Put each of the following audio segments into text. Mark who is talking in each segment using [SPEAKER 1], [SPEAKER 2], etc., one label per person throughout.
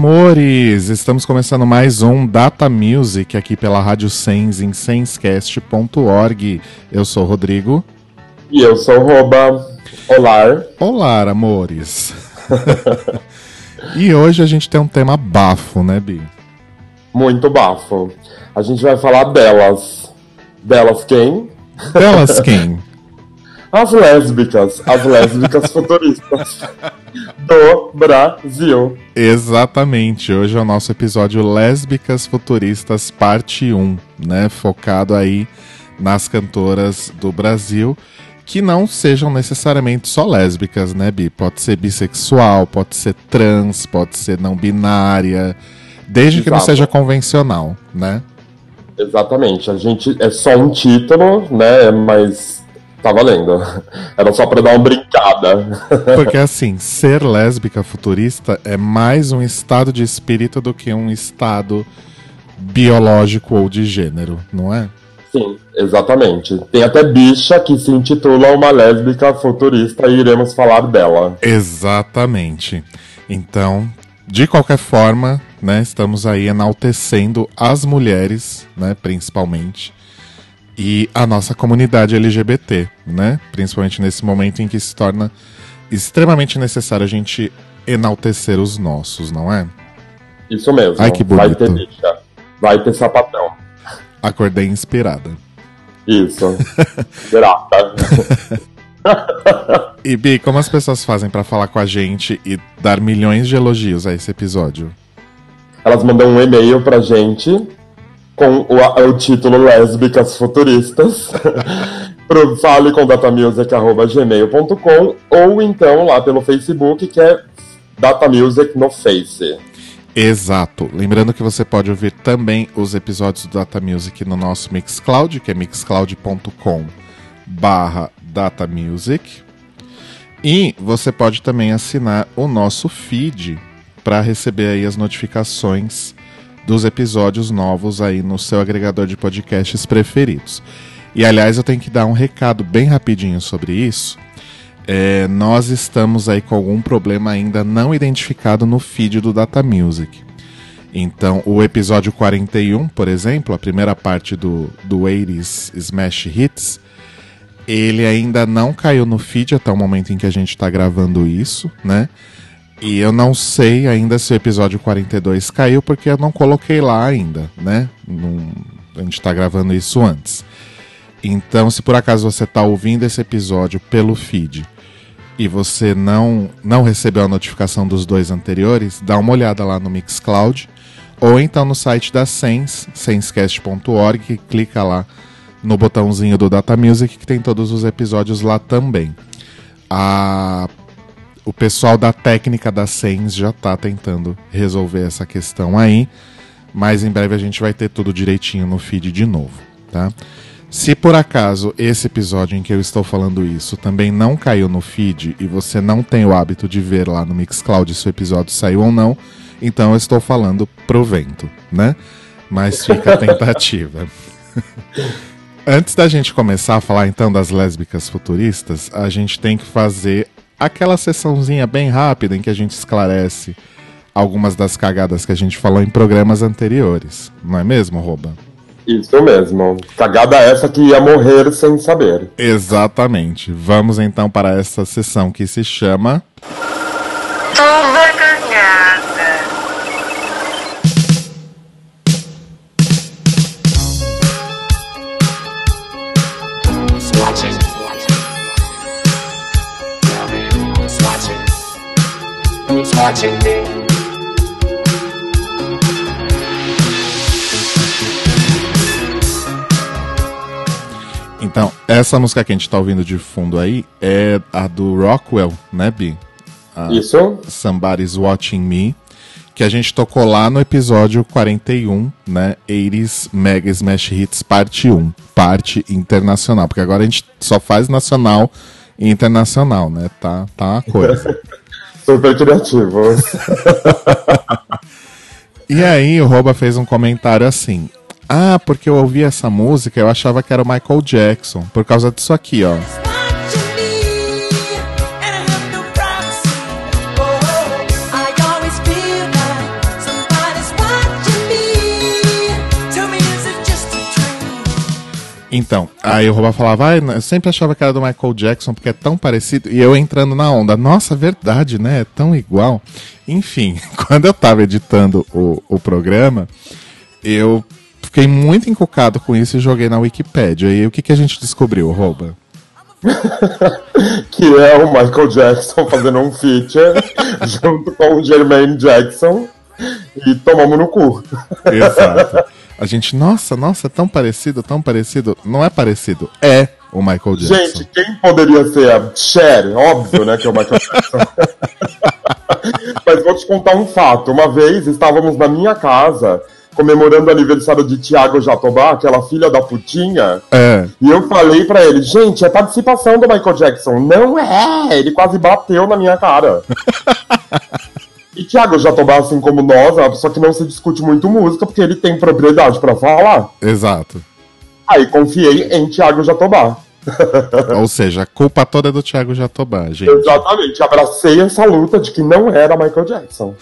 [SPEAKER 1] amores! Estamos começando mais um Data Music aqui pela Rádio Sens em senscast.org. Eu sou o Rodrigo.
[SPEAKER 2] E eu sou o Roba. Olá.
[SPEAKER 1] Olá, amores. e hoje a gente tem um tema bafo, né, Bi?
[SPEAKER 2] Muito bafo. A gente vai falar delas. Delas quem?
[SPEAKER 1] Delas quem?
[SPEAKER 2] As lésbicas. As lésbicas futuristas do Brasil.
[SPEAKER 1] Exatamente. Hoje é o nosso episódio Lésbicas Futuristas, parte 1, né? Focado aí nas cantoras do Brasil que não sejam necessariamente só lésbicas, né, Bi? Pode ser bissexual, pode ser trans, pode ser não binária, desde Exato. que não seja convencional, né?
[SPEAKER 2] Exatamente. A gente é só um título, né? Mas Tá valendo. Era só pra dar uma brincada.
[SPEAKER 1] Porque assim, ser lésbica futurista é mais um estado de espírito do que um estado biológico ou de gênero, não é?
[SPEAKER 2] Sim, exatamente. Tem até bicha que se intitula uma lésbica futurista e iremos falar dela.
[SPEAKER 1] Exatamente. Então, de qualquer forma, né, estamos aí enaltecendo as mulheres, né, principalmente, e a nossa comunidade LGBT, né? Principalmente nesse momento em que se torna extremamente necessário a gente enaltecer os nossos, não é?
[SPEAKER 2] Isso mesmo.
[SPEAKER 1] Ai, que bonito.
[SPEAKER 2] Vai ter bicha. Vai ter sapatão.
[SPEAKER 1] Acordei inspirada.
[SPEAKER 2] Isso. Grata.
[SPEAKER 1] e Bi, como as pessoas fazem para falar com a gente e dar milhões de elogios a esse episódio?
[SPEAKER 2] Elas mandam um e-mail pra gente com o, o título Lésbicas Futuristas. pro fale com datamusic.gmail.com ou então lá pelo Facebook, que é Datamusic no Face.
[SPEAKER 1] Exato. Lembrando que você pode ouvir também os episódios do Data Music no nosso Mixcloud, que é mixcloud.com barra datamusic. E você pode também assinar o nosso feed para receber aí as notificações dos episódios novos aí no seu agregador de podcasts preferidos. E aliás, eu tenho que dar um recado bem rapidinho sobre isso. É, nós estamos aí com algum problema ainda não identificado no feed do Data Music. Então, o episódio 41, por exemplo, a primeira parte do, do 80s Smash Hits, ele ainda não caiu no feed até o momento em que a gente está gravando isso, né? E eu não sei ainda se o episódio 42 caiu, porque eu não coloquei lá ainda, né? a gente está gravando isso antes. Então, se por acaso você está ouvindo esse episódio pelo feed e você não, não recebeu a notificação dos dois anteriores, dá uma olhada lá no Mixcloud ou então no site da Sens, senscast.org, clica lá no botãozinho do Data Music que tem todos os episódios lá também. A o pessoal da técnica da Sens já está tentando resolver essa questão aí, mas em breve a gente vai ter tudo direitinho no feed de novo, tá? Se por acaso esse episódio em que eu estou falando isso também não caiu no feed e você não tem o hábito de ver lá no Mixcloud se o episódio saiu ou não, então eu estou falando pro vento, né? Mas fica a tentativa. Antes da gente começar a falar então das lésbicas futuristas, a gente tem que fazer aquela sessãozinha bem rápida em que a gente esclarece algumas das cagadas que a gente falou em programas anteriores. Não é mesmo, Roba?
[SPEAKER 2] Isso mesmo. Cagada essa que ia morrer sem saber.
[SPEAKER 1] Exatamente. Vamos então para essa sessão que se chama. Watching me. Então, essa música que a gente tá ouvindo de fundo aí é a do Rockwell, né, Bi?
[SPEAKER 2] A Isso.
[SPEAKER 1] Somebody's Watching Me. que a gente tocou lá no episódio 41, né? 80s Mega Smash Hits parte 1, parte internacional, porque agora a gente só faz nacional e internacional, né? Tá, tá uma coisa.
[SPEAKER 2] Super criativo.
[SPEAKER 1] e aí o Roba fez um comentário assim: "Ah, porque eu ouvi essa música, eu achava que era o Michael Jackson, por causa disso aqui, ó." Então, aí o Roba falava, ah, eu sempre achava que era do Michael Jackson porque é tão parecido. E eu entrando na onda, nossa, verdade, né? É tão igual. Enfim, quando eu tava editando o, o programa, eu fiquei muito encucado com isso e joguei na Wikipedia. E o que, que a gente descobriu, Roba?
[SPEAKER 2] que é o Michael Jackson fazendo um feature junto com o Jermaine Jackson e tomamos no cu.
[SPEAKER 1] Exato. A gente, nossa, nossa, é tão parecido, tão parecido. Não é parecido, é o Michael Jackson.
[SPEAKER 2] Gente, quem poderia ser a Cher? Óbvio, né, que é o Michael Jackson. Mas vou te contar um fato. Uma vez estávamos na minha casa comemorando o aniversário de Tiago Jatobá, aquela filha da putinha.
[SPEAKER 1] É.
[SPEAKER 2] E eu falei para ele, gente, é participação do Michael Jackson. Não é! Ele quase bateu na minha cara. E Thiago Jatobá, assim como nós, é uma pessoa que não se discute muito música, porque ele tem propriedade para falar.
[SPEAKER 1] Exato.
[SPEAKER 2] Aí confiei em Thiago Jatobá.
[SPEAKER 1] Ou seja, a culpa toda é do Thiago Jatobá, gente.
[SPEAKER 2] Exatamente, abracei essa luta de que não era Michael Jackson.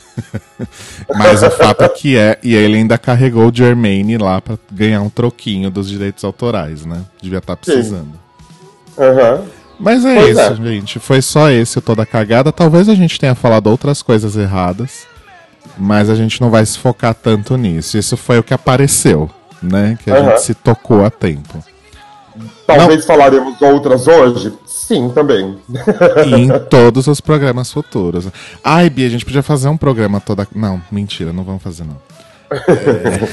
[SPEAKER 1] Mas o fato é que é, e ele ainda carregou o Jermaine lá para ganhar um troquinho dos direitos autorais, né? Devia estar tá precisando.
[SPEAKER 2] Aham. Uhum.
[SPEAKER 1] Mas é pois isso, é. gente. Foi só esse o toda cagada. Talvez a gente tenha falado outras coisas erradas, mas a gente não vai se focar tanto nisso. Isso foi o que apareceu, né? Que a uhum. gente se tocou a tempo.
[SPEAKER 2] Talvez não... falaremos outras hoje? Sim, também.
[SPEAKER 1] E em todos os programas futuros. Ai, Bia, a gente podia fazer um programa toda. Não, mentira, não vamos fazer, não. É...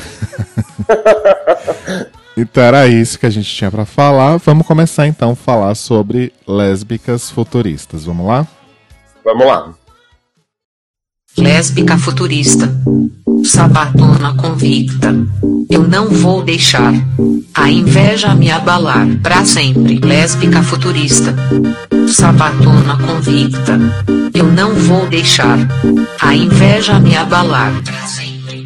[SPEAKER 1] Então era isso que a gente tinha para falar. Vamos começar então a falar sobre lésbicas futuristas. Vamos lá?
[SPEAKER 2] Vamos lá.
[SPEAKER 3] Lésbica futurista. Sabatona convicta. Eu não vou deixar a inveja me abalar para sempre. Lésbica futurista. Sabatona convicta. Eu não vou deixar a inveja me abalar para sempre.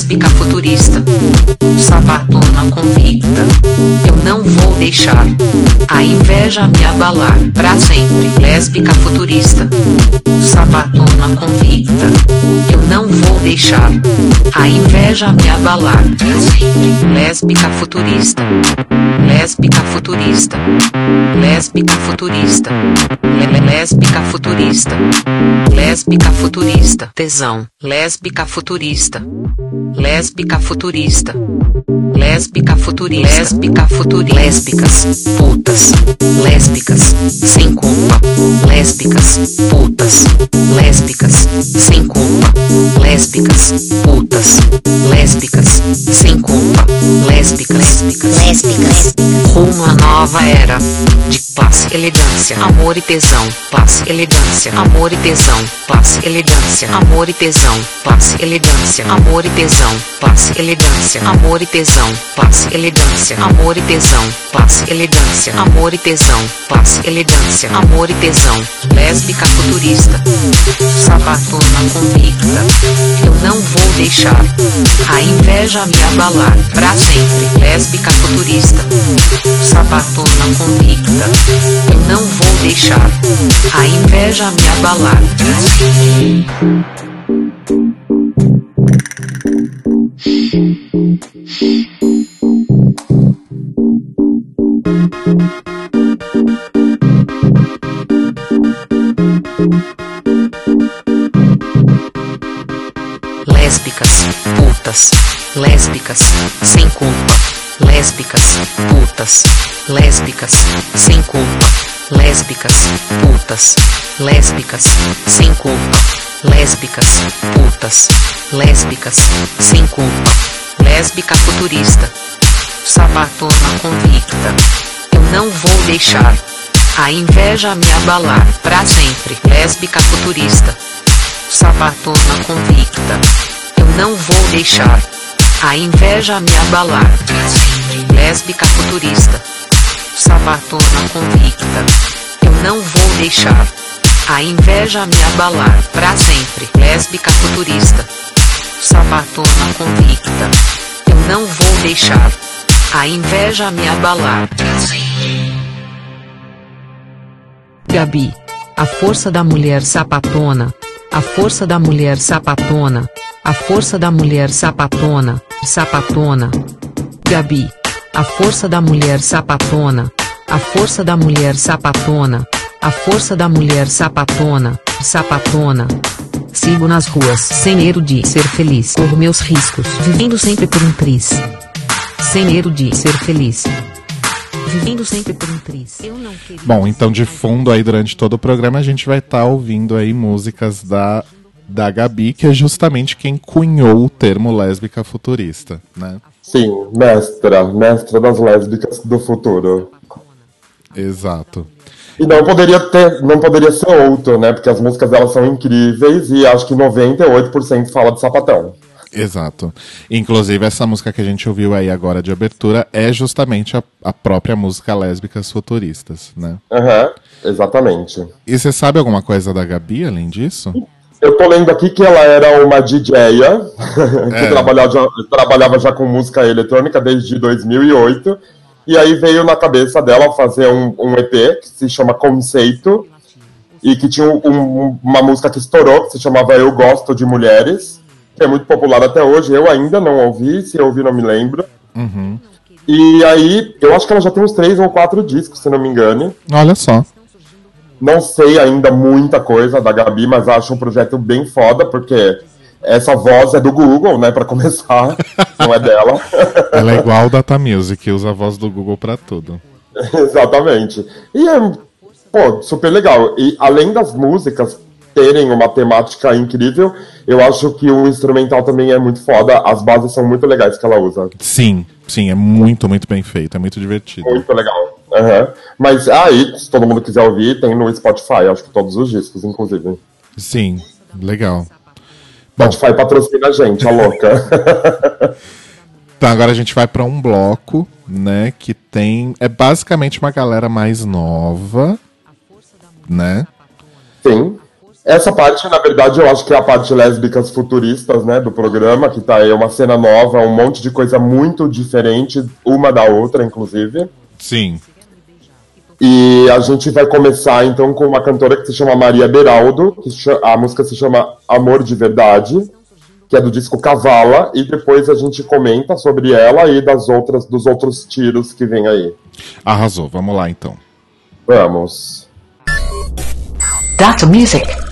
[SPEAKER 3] Lésbica futurista, sabatona convicta. Eu não vou deixar a inveja me abalar para sempre. Lésbica futurista, sabatona convicta. Eu não vou deixar a inveja me abalar para sempre. Lésbica futurista, lésbica futurista, lésbica futurista, lésbica futurista, lésbica futurista, tesão, lésbica futurista, lésbica futurista. Lésbica futurista, lésbica futurista, lésbicas, putas, lésbicas, sem culpa, lésbicas, putas, lésbicas, sem culpa, lésbicas, putas, lésbicas, sem culpa, lésbicas, lésbicas, rumo à nova era de classe, elegância, amor e tesão, classe, elegância, amor e tesão, classe, elegância, amor e tesão, classe, elegância, amor e tesão, classe, elegância, amor e tesão, classe, elegância, amor e tesão, classe, elegância, amor e tesão, classe, elegância, amor e tesão, lésbica futurista, sabatona convicta, eu não vou deixar a inveja me abalar pra sempre, lésbica futurista, sabatona convicta. Eu não vou deixar a inveja me abalar. Lésbicas, putas, lésbicas, sem culpa. Lésbicas, putas, lésbicas, sem culpa, lésbicas, putas, lésbicas, sem culpa, lésbicas, putas, lésbicas, sem culpa, lésbica futurista, sabatona convicta. Eu não vou deixar a inveja me abalar pra sempre, lésbica futurista, sabatona convicta. Eu não vou deixar a inveja me abalar lésbica futurista sabatona convicta. Eu não vou deixar a inveja me abalar pra sempre. Lésbica futurista. Sabatona convicta. Eu não vou deixar a inveja me abalar. Gabi. A força da mulher sapatona. A força da mulher sapatona. A força da mulher sapatona. Sapatona. Gabi. A força da mulher sapatona. A força da mulher sapatona. A força da mulher sapatona. Sapatona. Sigo nas ruas sem medo de ser feliz. Corro meus riscos. Vivendo sempre por um triz. Sem medo de ser feliz. Vivendo sempre por um triz.
[SPEAKER 1] Bom, então de fundo aí durante todo o programa a gente vai estar tá ouvindo aí músicas da da Gabi, que é justamente quem cunhou o termo lésbica futurista, né?
[SPEAKER 2] Sim, mestra, mestra das lésbicas do futuro.
[SPEAKER 1] Exato.
[SPEAKER 2] E não poderia ter, não poderia ser outro, né? Porque as músicas delas são incríveis e acho que 98% fala de sapatão.
[SPEAKER 1] Exato. Inclusive, essa música que a gente ouviu aí agora de abertura é justamente a, a própria música Lésbicas Futuristas, né?
[SPEAKER 2] Aham, uhum, exatamente.
[SPEAKER 1] E você sabe alguma coisa da Gabi, além disso?
[SPEAKER 2] Eu tô lendo aqui que ela era uma DJ que é. trabalhava, já, trabalhava já com música eletrônica desde 2008. E aí veio na cabeça dela fazer um, um EP que se chama Conceito e que tinha um, uma música que estourou, que se chamava Eu Gosto de Mulheres, é muito popular até hoje. Eu ainda não ouvi, se eu ouvi não me lembro.
[SPEAKER 1] Uhum.
[SPEAKER 2] E aí, eu acho que ela já tem uns três ou quatro discos, se não me engane.
[SPEAKER 1] Olha só.
[SPEAKER 2] Não sei ainda muita coisa da Gabi, mas acho um projeto bem foda, porque essa voz é do Google, né, para começar, não é dela.
[SPEAKER 1] Ela é igual o Data Music, usa a voz do Google para tudo.
[SPEAKER 2] Exatamente. E é, pô, super legal. E além das músicas terem uma temática incrível, eu acho que o instrumental também é muito foda. As bases são muito legais que ela usa.
[SPEAKER 1] Sim, sim, é muito, muito bem feito, é muito divertido.
[SPEAKER 2] Muito legal. Uhum. Mas aí, se todo mundo quiser ouvir, tem no Spotify, acho que todos os discos, inclusive.
[SPEAKER 1] Sim, legal.
[SPEAKER 2] Spotify patrocina a gente, a louca.
[SPEAKER 1] então agora a gente vai para um bloco, né, que tem é basicamente uma galera mais nova, né?
[SPEAKER 2] Sim. Essa parte, na verdade, eu acho que é a parte lésbicas futuristas, né, do programa, que tá aí uma cena nova, um monte de coisa muito diferente, uma da outra, inclusive.
[SPEAKER 1] Sim.
[SPEAKER 2] E a gente vai começar então com uma cantora que se chama Maria Beraldo, que a música se chama Amor de Verdade, que é do disco Cavala, e depois a gente comenta sobre ela e das outras dos outros tiros que vem aí.
[SPEAKER 1] Arrasou, vamos lá então.
[SPEAKER 2] Vamos.
[SPEAKER 3] Data Music.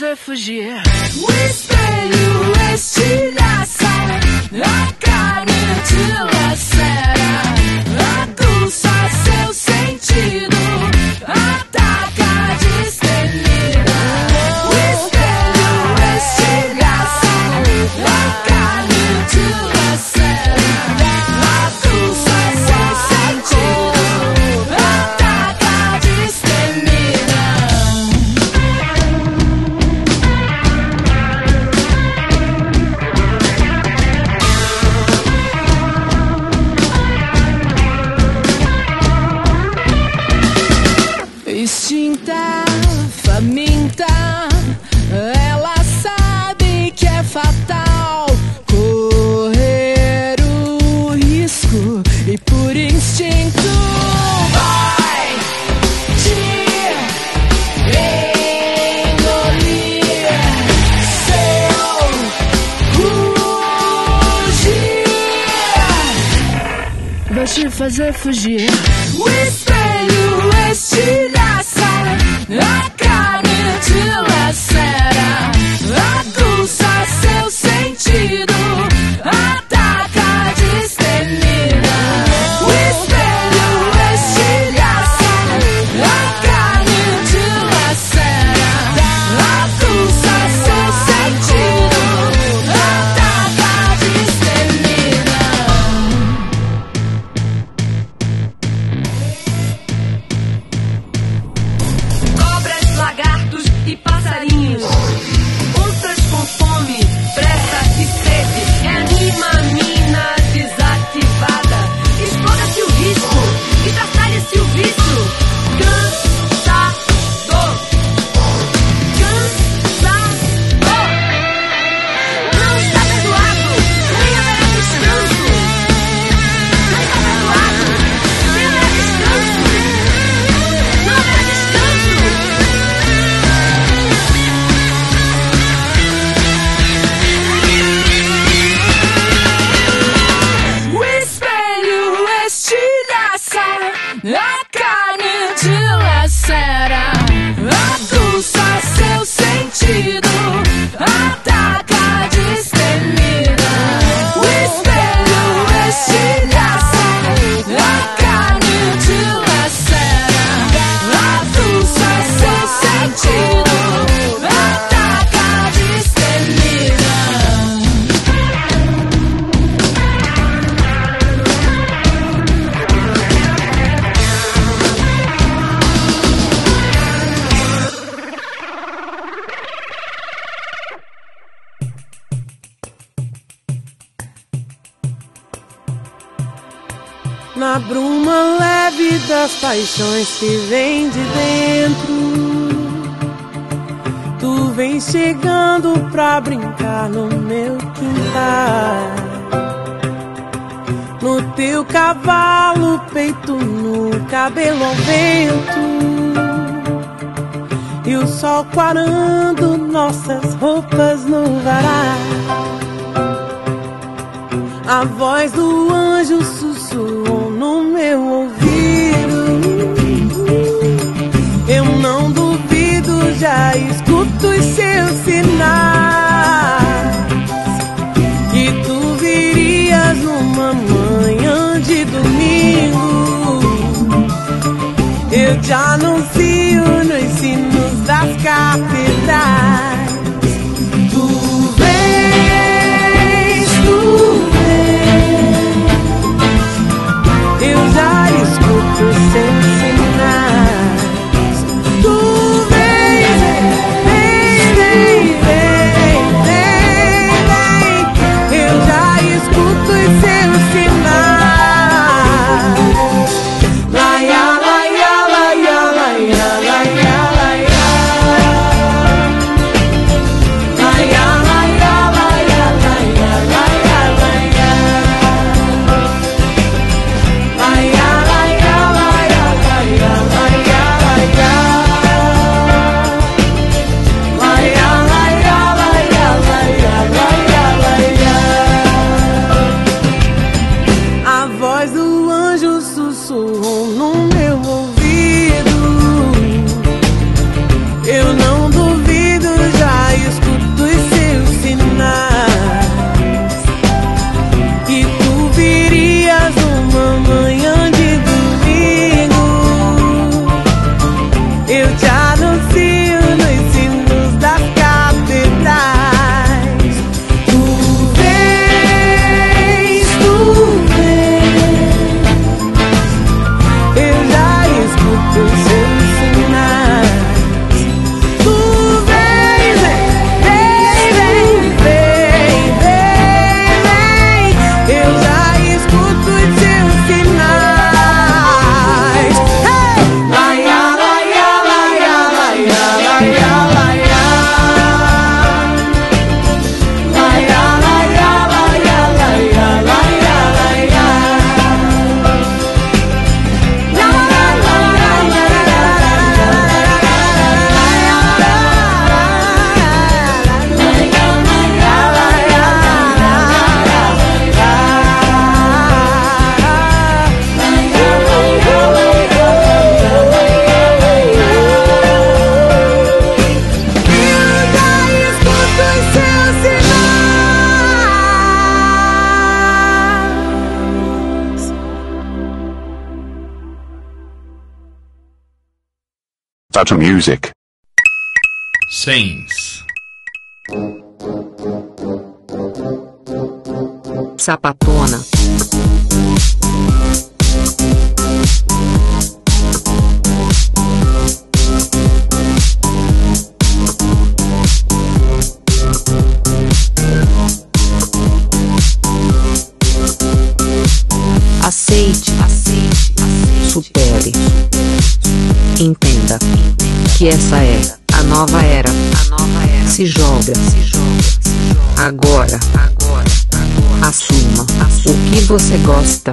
[SPEAKER 4] Fazer fugir. O
[SPEAKER 5] Data Music.
[SPEAKER 6] Scenes.
[SPEAKER 3] sapatona, agora, agora, assuma o que você gosta.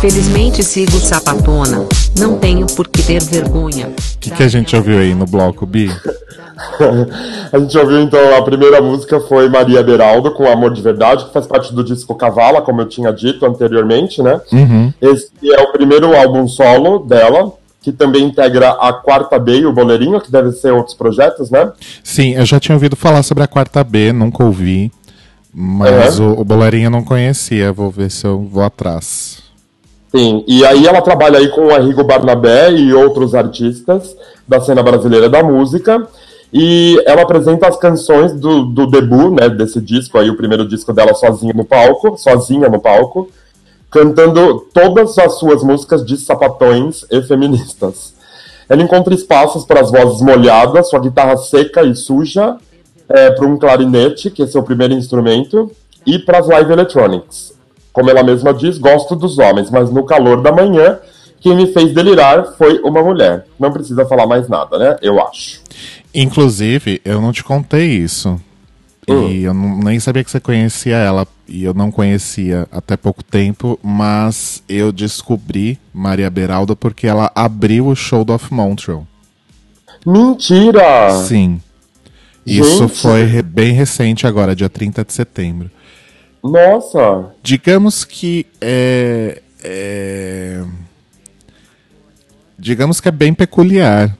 [SPEAKER 3] Felizmente sigo sapatona, não tenho por que ter vergonha.
[SPEAKER 1] O que, que a gente ouviu aí no bloco, Bi?
[SPEAKER 2] a gente ouviu então a primeira música foi Maria Beraldo com Amor de Verdade, que faz parte do disco Cavala, como eu tinha dito anteriormente, né?
[SPEAKER 1] Uhum.
[SPEAKER 2] Esse é o primeiro álbum solo dela, que também integra a Quarta B e o Boleirinho, que deve ser outros projetos, né?
[SPEAKER 1] Sim, eu já tinha ouvido falar sobre a quarta B, nunca ouvi. Mas
[SPEAKER 2] Uhum.
[SPEAKER 1] o, o Boleirinho eu não conhecia, vou ver se eu vou atrás.
[SPEAKER 2] Sim, e aí ela trabalha aí com o Arrigo Barnabé e outros artistas da cena brasileira da música. E ela apresenta as canções do, do debut, né, desse disco aí, o primeiro disco dela sozinha no palco, sozinha no palco, cantando todas as suas músicas de sapatões e feministas. Ela encontra espaços para as vozes molhadas, sua guitarra seca e suja, para um clarinete, que é seu primeiro instrumento, e para as live electronics. Como ela mesma diz, gosto dos homens, mas no calor da manhã, quem me fez delirar foi uma mulher. Não precisa falar mais nada, né? Eu acho.
[SPEAKER 1] Inclusive, eu não te contei isso. E eu nem sabia que você conhecia ela. E eu não conhecia até pouco tempo. Mas eu descobri Maria Beraldo porque ela abriu o show do Off Montreal.
[SPEAKER 2] Mentira!
[SPEAKER 1] Sim. Isso
[SPEAKER 2] Gente.
[SPEAKER 1] foi re- bem recente agora, dia 30 de setembro.
[SPEAKER 2] Nossa!
[SPEAKER 1] Digamos que é, é- Digamos que é bem peculiar.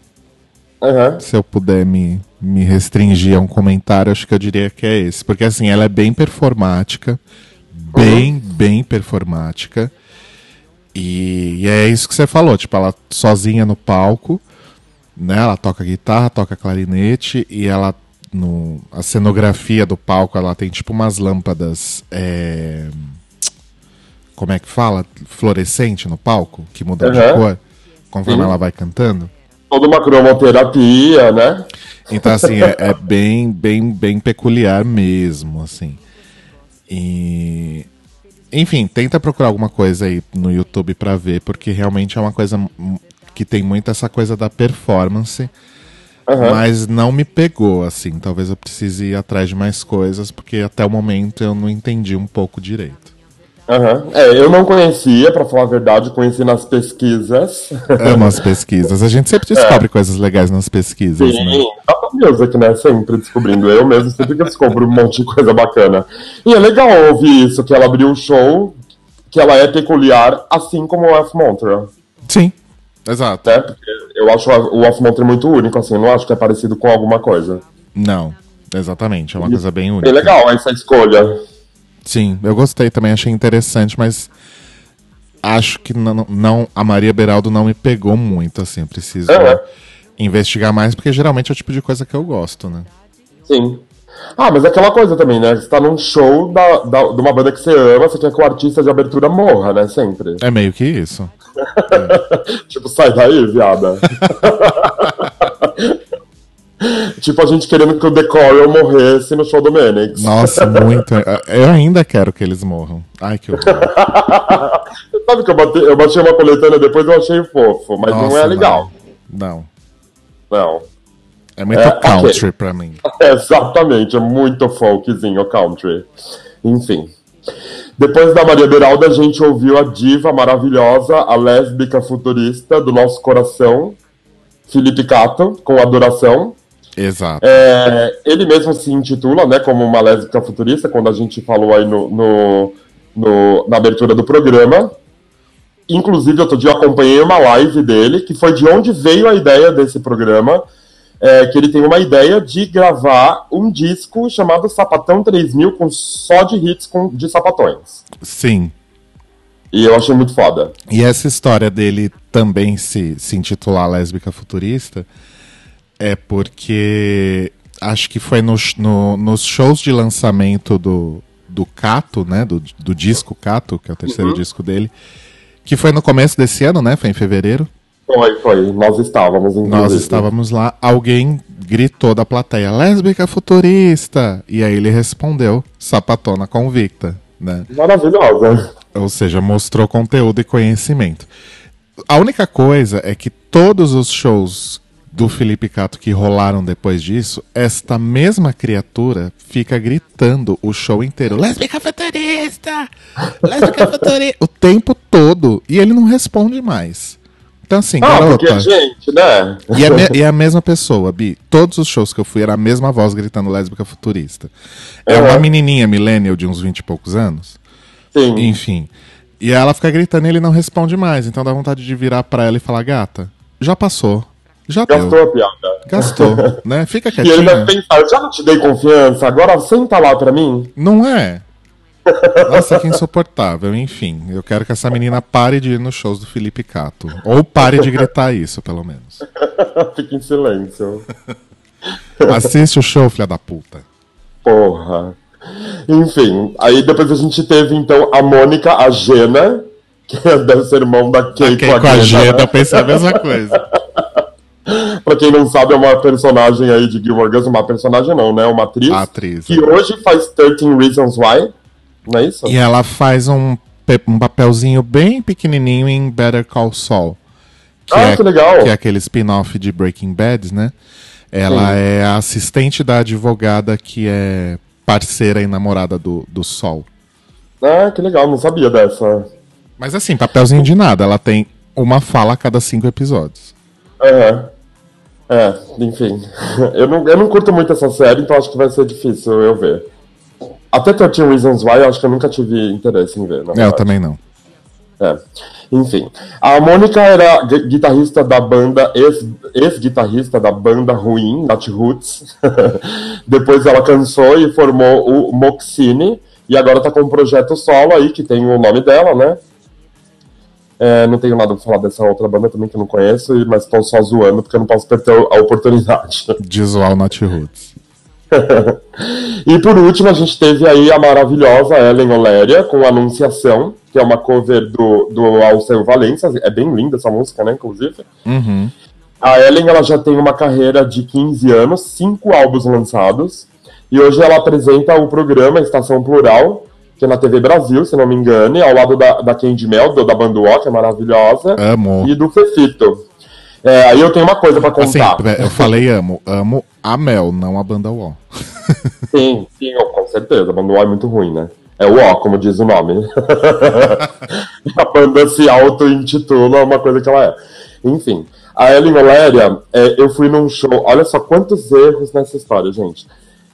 [SPEAKER 2] Aham.
[SPEAKER 1] Se eu puder me, me restringir a um comentário, acho que eu diria que é esse. Porque assim, ela é bem performática. Bem, bem performática. E, e é isso que você falou, tipo, ela sozinha no palco, né? Ela toca guitarra, toca clarinete e ela no a cenografia do palco, ela tem tipo umas lâmpadas é, como é que fala? Fluorescente no palco, que muda de
[SPEAKER 2] Aham.
[SPEAKER 1] cor conforme
[SPEAKER 2] Sim.
[SPEAKER 1] ela vai cantando.
[SPEAKER 2] Toda uma cromoterapia, né?
[SPEAKER 1] Então, assim, é, é bem, bem, bem peculiar mesmo, assim. E. Enfim, tenta procurar alguma coisa aí no YouTube pra ver, porque realmente é uma coisa que tem muito essa coisa da performance,
[SPEAKER 2] Aham.
[SPEAKER 1] mas não me pegou, assim. Talvez eu precise ir atrás de mais coisas, porque até o momento eu não entendi um pouco direito.
[SPEAKER 2] Aham. É, eu não conhecia, pra falar a verdade, conheci nas pesquisas.
[SPEAKER 1] Amo as pesquisas. A gente sempre descobre coisas legais nas pesquisas, né?
[SPEAKER 2] Sim, Data Music, né? Sempre descobrindo. Eu mesmo sempre que descubro um monte de coisa bacana. E é legal ouvir isso, que ela abriu um show, que ela é peculiar, assim como o F Montreal.
[SPEAKER 1] Sim, exato.
[SPEAKER 2] Né? Porque eu acho o Off Montreal muito único, assim, eu não acho que é parecido com alguma coisa.
[SPEAKER 1] Não, exatamente. É uma coisa bem única.
[SPEAKER 2] É legal essa escolha.
[SPEAKER 1] Sim, eu gostei também, achei interessante, mas acho que não, não a Maria Beraldo não me pegou muito, assim, eu preciso
[SPEAKER 2] Aham.
[SPEAKER 1] investigar mais, porque geralmente é o tipo de coisa que eu gosto, né?
[SPEAKER 2] Sim. Ah, mas é aquela coisa também, né? Você tá num show da, da- de uma banda que você ama, você quer que o artista de abertura morra, né? Sempre.
[SPEAKER 1] É meio que isso.
[SPEAKER 2] tipo, sai daí, viada. tipo, a gente querendo que o Decoral morresse no show do Menix.
[SPEAKER 1] Nossa, muito. Eu ainda quero que eles morram. Ai, que horror.
[SPEAKER 2] Sabe que eu, bati, eu baixei uma coletânea depois eu achei fofo, mas não
[SPEAKER 1] Nossa,
[SPEAKER 2] é legal.
[SPEAKER 1] Não.
[SPEAKER 2] Não.
[SPEAKER 1] É muito
[SPEAKER 2] É,
[SPEAKER 1] country pra mim.
[SPEAKER 2] Exatamente, é muito folkzinho country. Enfim. Depois da Maria Beralda, a gente ouviu a diva maravilhosa, a lésbica futurista do nosso coração, Felipe Cato, com Adoração.
[SPEAKER 1] Exato.
[SPEAKER 2] É, ele mesmo se intitula né, como uma lésbica futurista, quando a gente falou aí no, no- no- na abertura do programa. Inclusive, outro dia eu acompanhei uma live dele, que foi de onde veio a ideia desse programa, é, que ele tem uma ideia de gravar um disco chamado Sapatão 3000, com só de hits com, de sapatões.
[SPEAKER 1] Sim.
[SPEAKER 2] E eu achei muito foda.
[SPEAKER 1] E essa história dele também se, se intitular lésbica futurista é porque acho que foi no, no- nos shows de lançamento do, do Cato, né? Do, do disco Cato, que é o terceiro
[SPEAKER 2] Uhum.
[SPEAKER 1] disco dele, que foi no começo desse ano, né? Foi em fevereiro.
[SPEAKER 2] Foi, foi. Nós estávamos, inclusive.
[SPEAKER 1] Nós estávamos lá, alguém gritou da plateia, lésbica futurista! E aí ele respondeu, sapatona convicta, né?
[SPEAKER 2] Maravilhosa.
[SPEAKER 1] Ou seja, mostrou conteúdo e conhecimento. A única coisa é que todos os shows do Felipe Cato que rolaram depois disso, esta mesma criatura fica gritando o show inteiro: Lésbica futurista! Lésbica futurista! o tempo todo. E ele não responde mais. Então, assim,
[SPEAKER 2] Ah,
[SPEAKER 1] garota.
[SPEAKER 2] porque a gente, né?
[SPEAKER 1] E é, e é a mesma pessoa, Bi. Todos os shows que eu fui era a mesma voz gritando lésbica futurista. É
[SPEAKER 2] Uhum.
[SPEAKER 1] uma menininha millennial de uns 20 e poucos anos.
[SPEAKER 2] Sim.
[SPEAKER 1] Enfim. E ela fica gritando e ele não responde mais. Então dá vontade de virar pra ela e falar: gata, já passou. Já
[SPEAKER 2] Gastou
[SPEAKER 1] deu.
[SPEAKER 2] a piada.
[SPEAKER 1] Gastou, né? Fica
[SPEAKER 2] E ele deve pensar, eu já não te dei confiança, agora senta lá pra mim.
[SPEAKER 1] Não é? Nossa, que insuportável. Enfim, eu quero que essa menina pare de ir nos shows do Felipe Cato. Ou pare de gritar isso, pelo menos.
[SPEAKER 2] Fica em silêncio.
[SPEAKER 1] Assiste o show, filha da puta.
[SPEAKER 2] Porra. Enfim, aí depois a gente teve então a Mônica, a Gena, que deve ser irmão da Kay,
[SPEAKER 1] Quem com a
[SPEAKER 2] Gena,
[SPEAKER 1] Gena,
[SPEAKER 2] né?
[SPEAKER 1] eu pensei a mesma coisa.
[SPEAKER 2] Pra quem não sabe, é uma personagem aí de Gilmore Girls, uma personagem não, né? Uma atriz.
[SPEAKER 1] Atriz,
[SPEAKER 2] Que
[SPEAKER 1] é.
[SPEAKER 2] hoje faz 13 Reasons Why, não é isso?
[SPEAKER 1] E ela faz um, um papelzinho bem pequenininho em Better Call Saul. Que
[SPEAKER 2] Ah,
[SPEAKER 1] é,
[SPEAKER 2] que legal.
[SPEAKER 1] Que é aquele spin-off de Breaking Bad, né? Ela
[SPEAKER 2] Sim.
[SPEAKER 1] é a assistente da advogada que é parceira e namorada do, do Sol.
[SPEAKER 2] Ah, que legal, não sabia dessa.
[SPEAKER 1] Mas assim, papelzinho de nada. Ela tem uma fala a cada cinco episódios.
[SPEAKER 2] É. É, enfim. Eu não, eu não curto muito essa série, então acho que vai ser difícil eu ver. Até 13 Reasons Why, eu acho que eu nunca tive interesse em ver. na
[SPEAKER 1] É, eu também não.
[SPEAKER 2] É. Enfim. A Mônica era gui- guitarrista da banda, ex- ex-guitarrista da banda ruim, Nat Roots. Depois ela cansou e formou o Moxine. E agora tá com um projeto solo aí, que tem o nome dela, né? É, não tenho nada pra falar dessa outra banda também que eu não conheço, mas tô só zoando porque eu não posso perder a oportunidade.
[SPEAKER 1] De zoar o Not Roots.
[SPEAKER 2] E por último, a gente teve aí a maravilhosa Ellen Oléria com Anunciação, que é uma cover do, do Alceu Valença. É bem linda essa música, né, inclusive.
[SPEAKER 1] Uhum.
[SPEAKER 2] A Ellen ela já tem uma carreira de 15 anos, cinco álbuns lançados. E hoje ela apresenta o programa Estação Plural, que é na TV Brasil, se não me engano, e ao lado da, da Candy Mel, do, da Banduó, que é maravilhosa,
[SPEAKER 1] Amo.
[SPEAKER 2] e do Fefito. É, aí eu tenho uma coisa pra
[SPEAKER 1] Assim,
[SPEAKER 2] contar.
[SPEAKER 1] eu falei amo. Amo a Mel, não a banda UOL.
[SPEAKER 2] Sim, sim, com certeza. A banda O é muito ruim, né? É o O, como diz o nome. a banda se auto-intitula uma coisa que ela é. Enfim, a Ellen Oléria, é, eu fui num show. Olha só quantos erros nessa história, gente.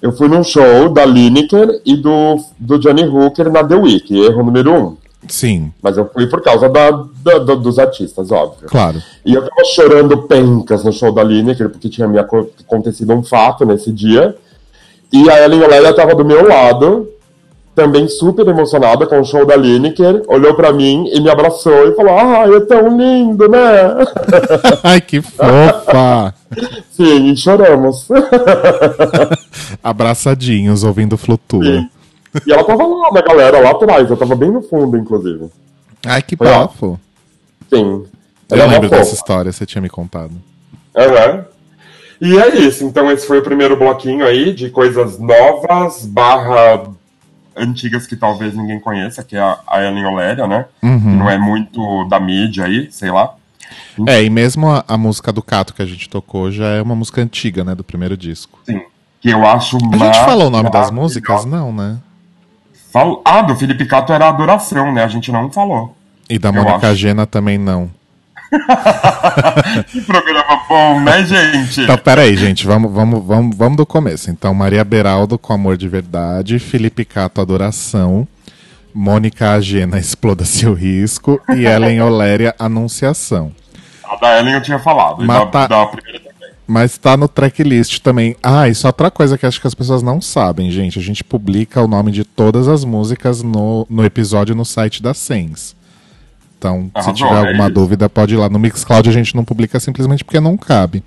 [SPEAKER 2] Eu fui num show da Lineker e do, do Johnny Hooker na The Week, erro número um.
[SPEAKER 1] Sim,
[SPEAKER 2] Mas eu fui por causa da, da- da- dos artistas, óbvio.
[SPEAKER 1] claro.
[SPEAKER 2] E eu tava chorando pencas no show da Lineker, porque tinha me aco- acontecido um fato nesse dia. E a Ellen Oléria tava do meu lado, também super emocionada com o show da Lineker, olhou pra mim e me abraçou e falou: Ah, é tão lindo, né?
[SPEAKER 1] Ai, que fofa!
[SPEAKER 2] Sim, choramos.
[SPEAKER 1] Abraçadinhos, ouvindo Flutua.
[SPEAKER 2] Sim. E ela tava lá na galera, lá atrás, eu tava bem no fundo, inclusive.
[SPEAKER 1] Ai, que
[SPEAKER 2] Foi. Sim.
[SPEAKER 1] Eu
[SPEAKER 2] Ela é uma
[SPEAKER 1] lembro dessa
[SPEAKER 2] fofa.
[SPEAKER 1] história, você tinha me contado.
[SPEAKER 2] Aham. E é isso, então esse foi o primeiro bloquinho aí de coisas novas, barra antigas que talvez ninguém conheça, que é a a Ellen Oléria, né?
[SPEAKER 1] Uhum.
[SPEAKER 2] Que não é muito da mídia aí, sei lá.
[SPEAKER 1] É, e mesmo a, a música do Cato que a gente tocou já é uma música antiga, né? Do primeiro disco.
[SPEAKER 2] Sim. Que eu acho
[SPEAKER 1] A gente falou o nome das músicas? Não, né?
[SPEAKER 2] Fal- Ah, do Felipe Cato era Adoração, né? A gente não falou.
[SPEAKER 1] E da Mônica. Gena também não.
[SPEAKER 2] Que programa bom, né, gente?
[SPEAKER 1] Então, peraí, gente, vamos, vamos, vamos, vamos do começo. Então, Maria Beraldo com Amor de Verdade, Felipe Cato Adoração, Mônica Agena Exploda-se o Risco e Ellen Oléria Anunciação.
[SPEAKER 2] A da Ellen eu tinha falado. Da,
[SPEAKER 1] Mata-
[SPEAKER 2] da primeira também.
[SPEAKER 1] Mas tá no tracklist também. Ah, e só outra coisa que acho que as pessoas não sabem, gente. A gente publica o nome de todas as músicas no, no episódio no site da Sens. Então, se
[SPEAKER 2] Arrasou,
[SPEAKER 1] tiver
[SPEAKER 2] é
[SPEAKER 1] alguma
[SPEAKER 2] isso.
[SPEAKER 1] dúvida, pode ir lá. No Mixcloud a gente não publica simplesmente porque não cabe.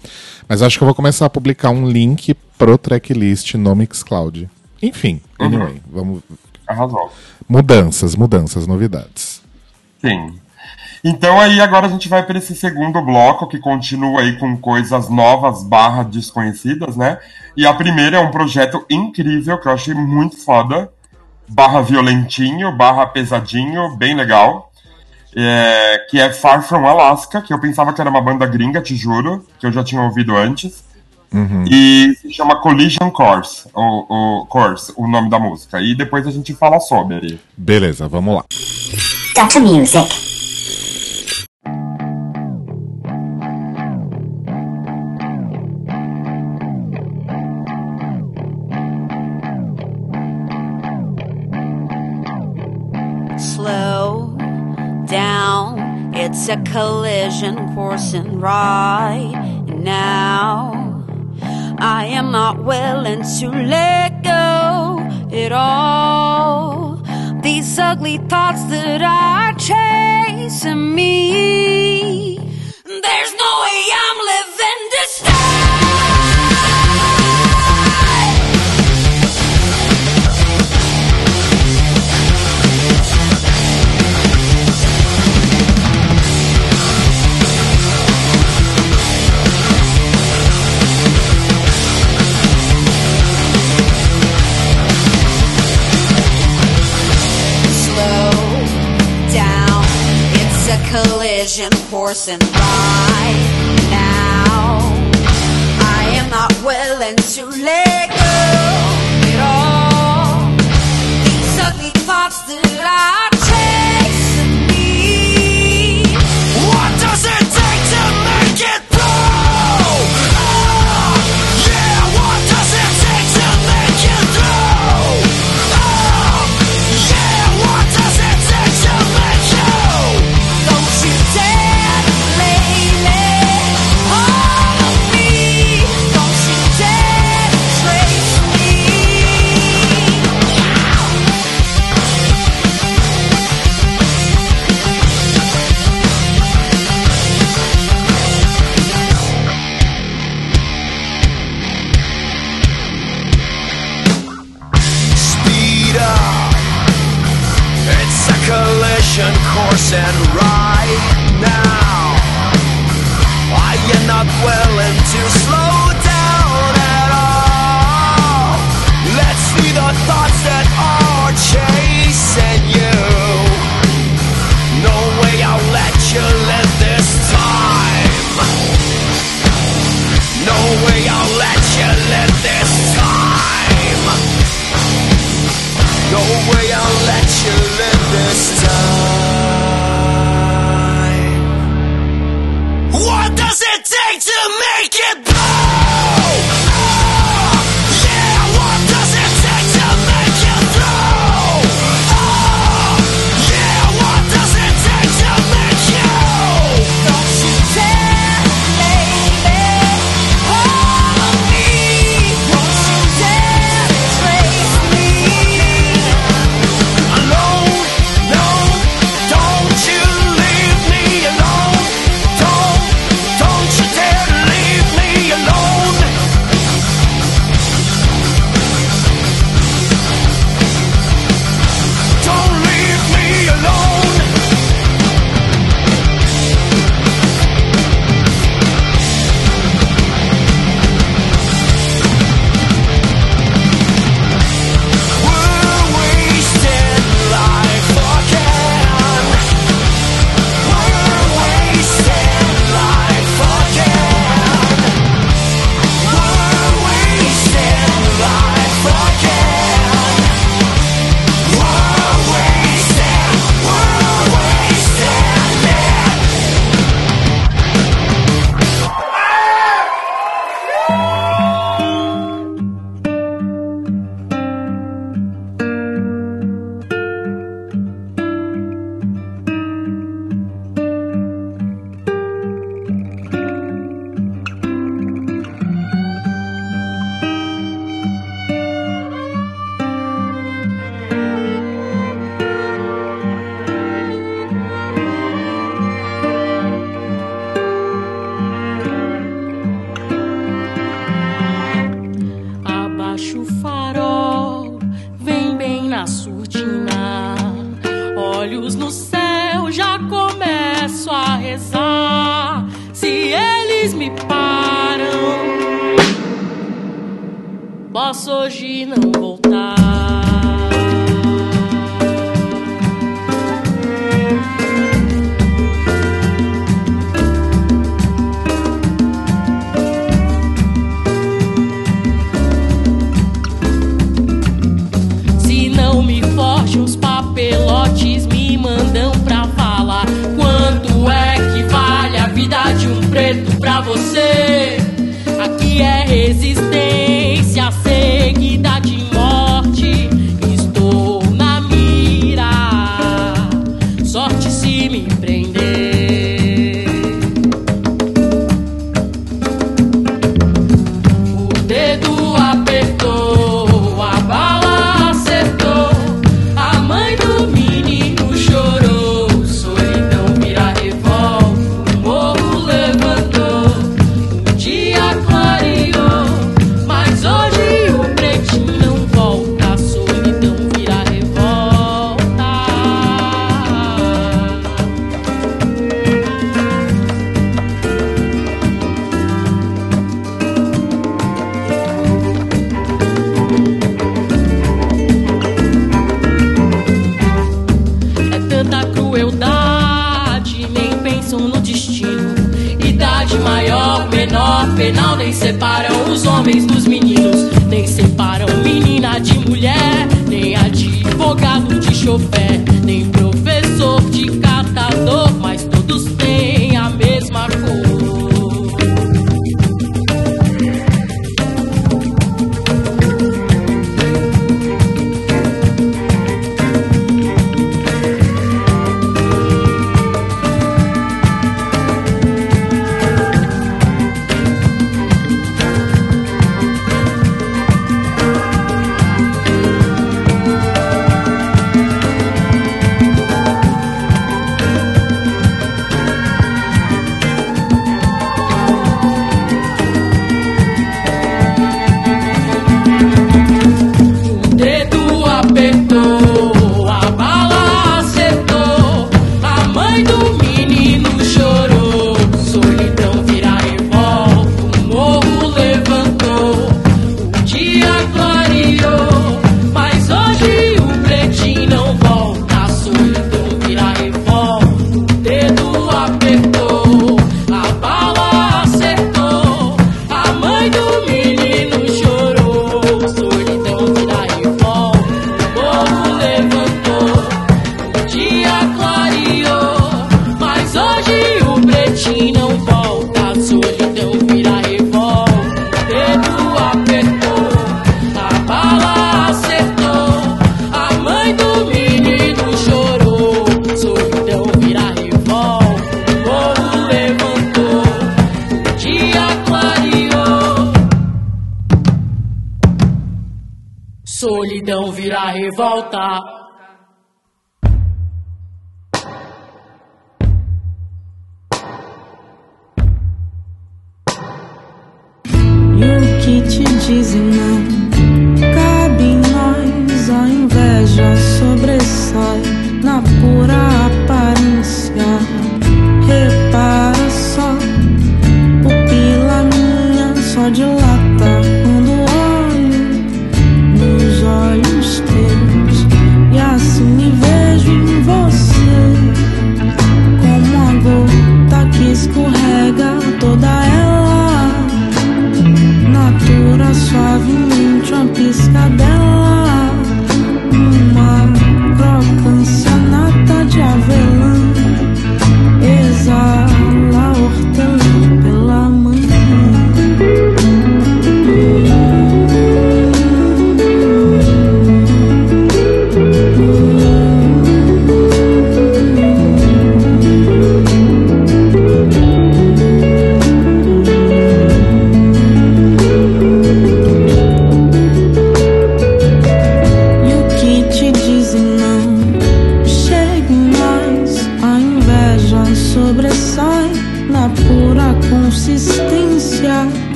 [SPEAKER 1] Mas acho que eu vou começar a publicar um link pro tracklist no Mixcloud. Enfim,
[SPEAKER 2] Uhum.
[SPEAKER 1] anyway, vamos.
[SPEAKER 2] Arrasou.
[SPEAKER 1] Mudanças, mudanças, novidades.
[SPEAKER 2] Sim. Então aí agora a gente vai para esse segundo bloco que continua aí com coisas novas barra desconhecidas, né? E a primeira é um projeto incrível que eu achei muito foda, barra violentinho, barra pesadinho, bem legal. É, que é Far From Alaska, que eu pensava que era uma banda gringa, te juro, que eu já tinha ouvido antes. E se chama Collision Course, o, o, Course, o nome da música. E depois a gente fala sobre.
[SPEAKER 1] Beleza, vamos lá.
[SPEAKER 5] Data Music.
[SPEAKER 6] It's a collision coursing right now. I am not willing to let go at all. These ugly thoughts that are chasing me. There's no way I'm living to collision coursing right now. I am not willing to let go at all. These ugly thoughts that are
[SPEAKER 7] and right now, I am not willing to slow it take to make it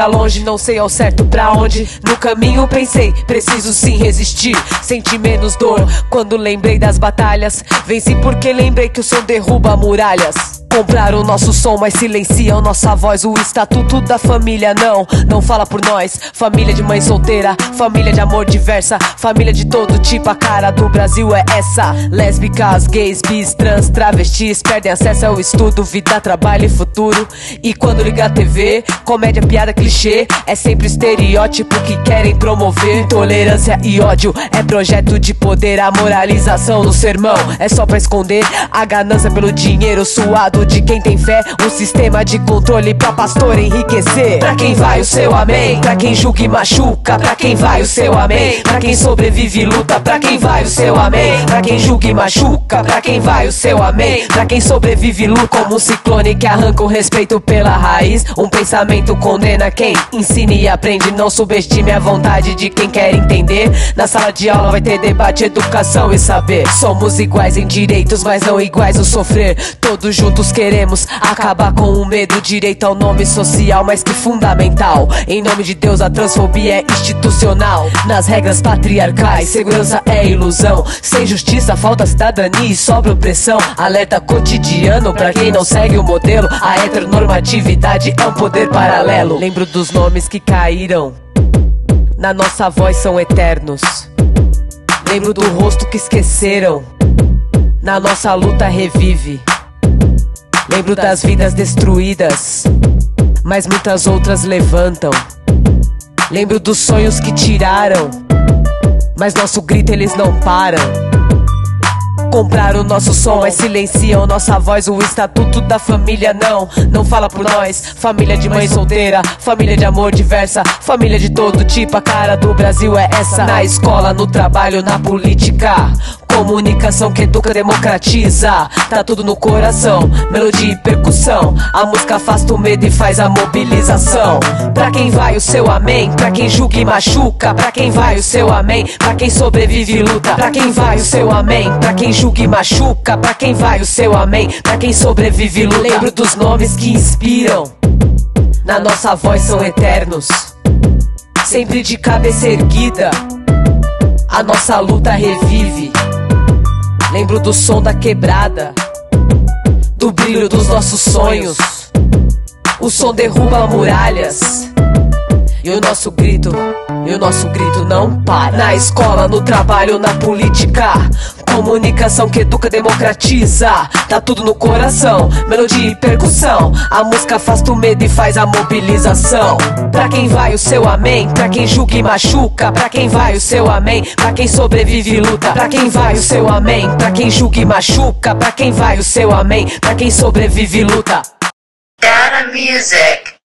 [SPEAKER 8] pra
[SPEAKER 9] longe, não sei ao certo pra onde. No caminho pensei, preciso sim resistir. Senti menos dor quando lembrei das batalhas. Venci porque lembrei que o som derruba muralhas. Compraram o nosso som, mas silenciam nossa voz. O estatuto da família não, não fala por nós. Família de mãe solteira, família de amor diversa, família de todo tipo. A cara do Brasil é essa. Lésbicas, gays, bis, trans, travestis perdem acesso ao estudo, vida, trabalho e futuro. E quando liga a TV, comédia, piada, clichê, é sempre estereótipo que querem promover. Tolerância e ódio é projeto de poder. A moralização no sermão é só pra esconder a ganância pelo dinheiro suado de quem tem fé. Um sistema de controle pra pastor enriquecer. Pra quem vai o seu amém? Pra quem julga e machuca? Pra quem vai o seu amém? Pra quem sobrevive e luta? Pra quem vai o seu amém? Pra quem julga e machuca? Pra quem vai o seu amém? Pra quem sobrevive e luta? Como um ciclone que arranca o respeito pela raiz. Um pensamento condena quem ensina e aprende. Não subestime a vontade de quem quer entender. Na sala de aula vai ter debate, educação e saber. Somos iguais em direitos, mas não iguais no sofrer. Todos juntos queremos acabar com o medo. Direito ao nome social, mas que fundamental. Em nome de Deus, a transfobia é institucional. Nas regras patriarcais, segurança é ilusão. Sem justiça, falta cidadania e sobra opressão. Alerta cotidiano pra quem não segue o modelo. A heteronormatividade é um poder paralelo. Lembro dos nomes que caíram. Na nossa voz são eternos. Lembro do rosto que esqueceram. Na nossa luta revive. Lembro das vidas destruídas, mas muitas outras levantam. Lembro dos sonhos que tiraram, mas nosso grito eles não param. comprar o nosso som, mas silenciam nossa voz. O estatuto da família não, não fala por nós. Família de mãe solteira, família de amor diversa, família de todo tipo. A cara do Brasil é essa. Na escola, no trabalho, na política. Comunicação que educa, democratiza. Tá tudo no coração, melodia e percussão. A música afasta o medo e faz a mobilização. Pra quem vai o seu amém, pra quem julga e machuca. Pra quem vai o seu amém, pra quem sobrevive e luta. Pra quem vai o seu amém, pra quem julga e machuca. Pra quem vai o seu amém, pra quem sobrevive e luta. Lembro dos nomes que inspiram. Na nossa voz são eternos. Sempre de cabeça erguida. A nossa luta revive. Lembro do som da quebrada, do brilho dos nossos sonhos. O som derruba muralhas. E o nosso grito, e o nosso grito não para. Na escola, no trabalho, na política. Comunicação que educa, democratiza. Tá tudo no coração, melodia e percussão. A música afasta o medo e faz a mobilização. Pra quem vai o seu amém, pra quem julga e machuca. Pra quem vai o seu amém, pra quem sobrevive e luta. Pra quem vai o seu amém, pra quem julga e machuca. Pra quem vai o seu amém, pra quem sobrevive e luta.
[SPEAKER 10] Data Music.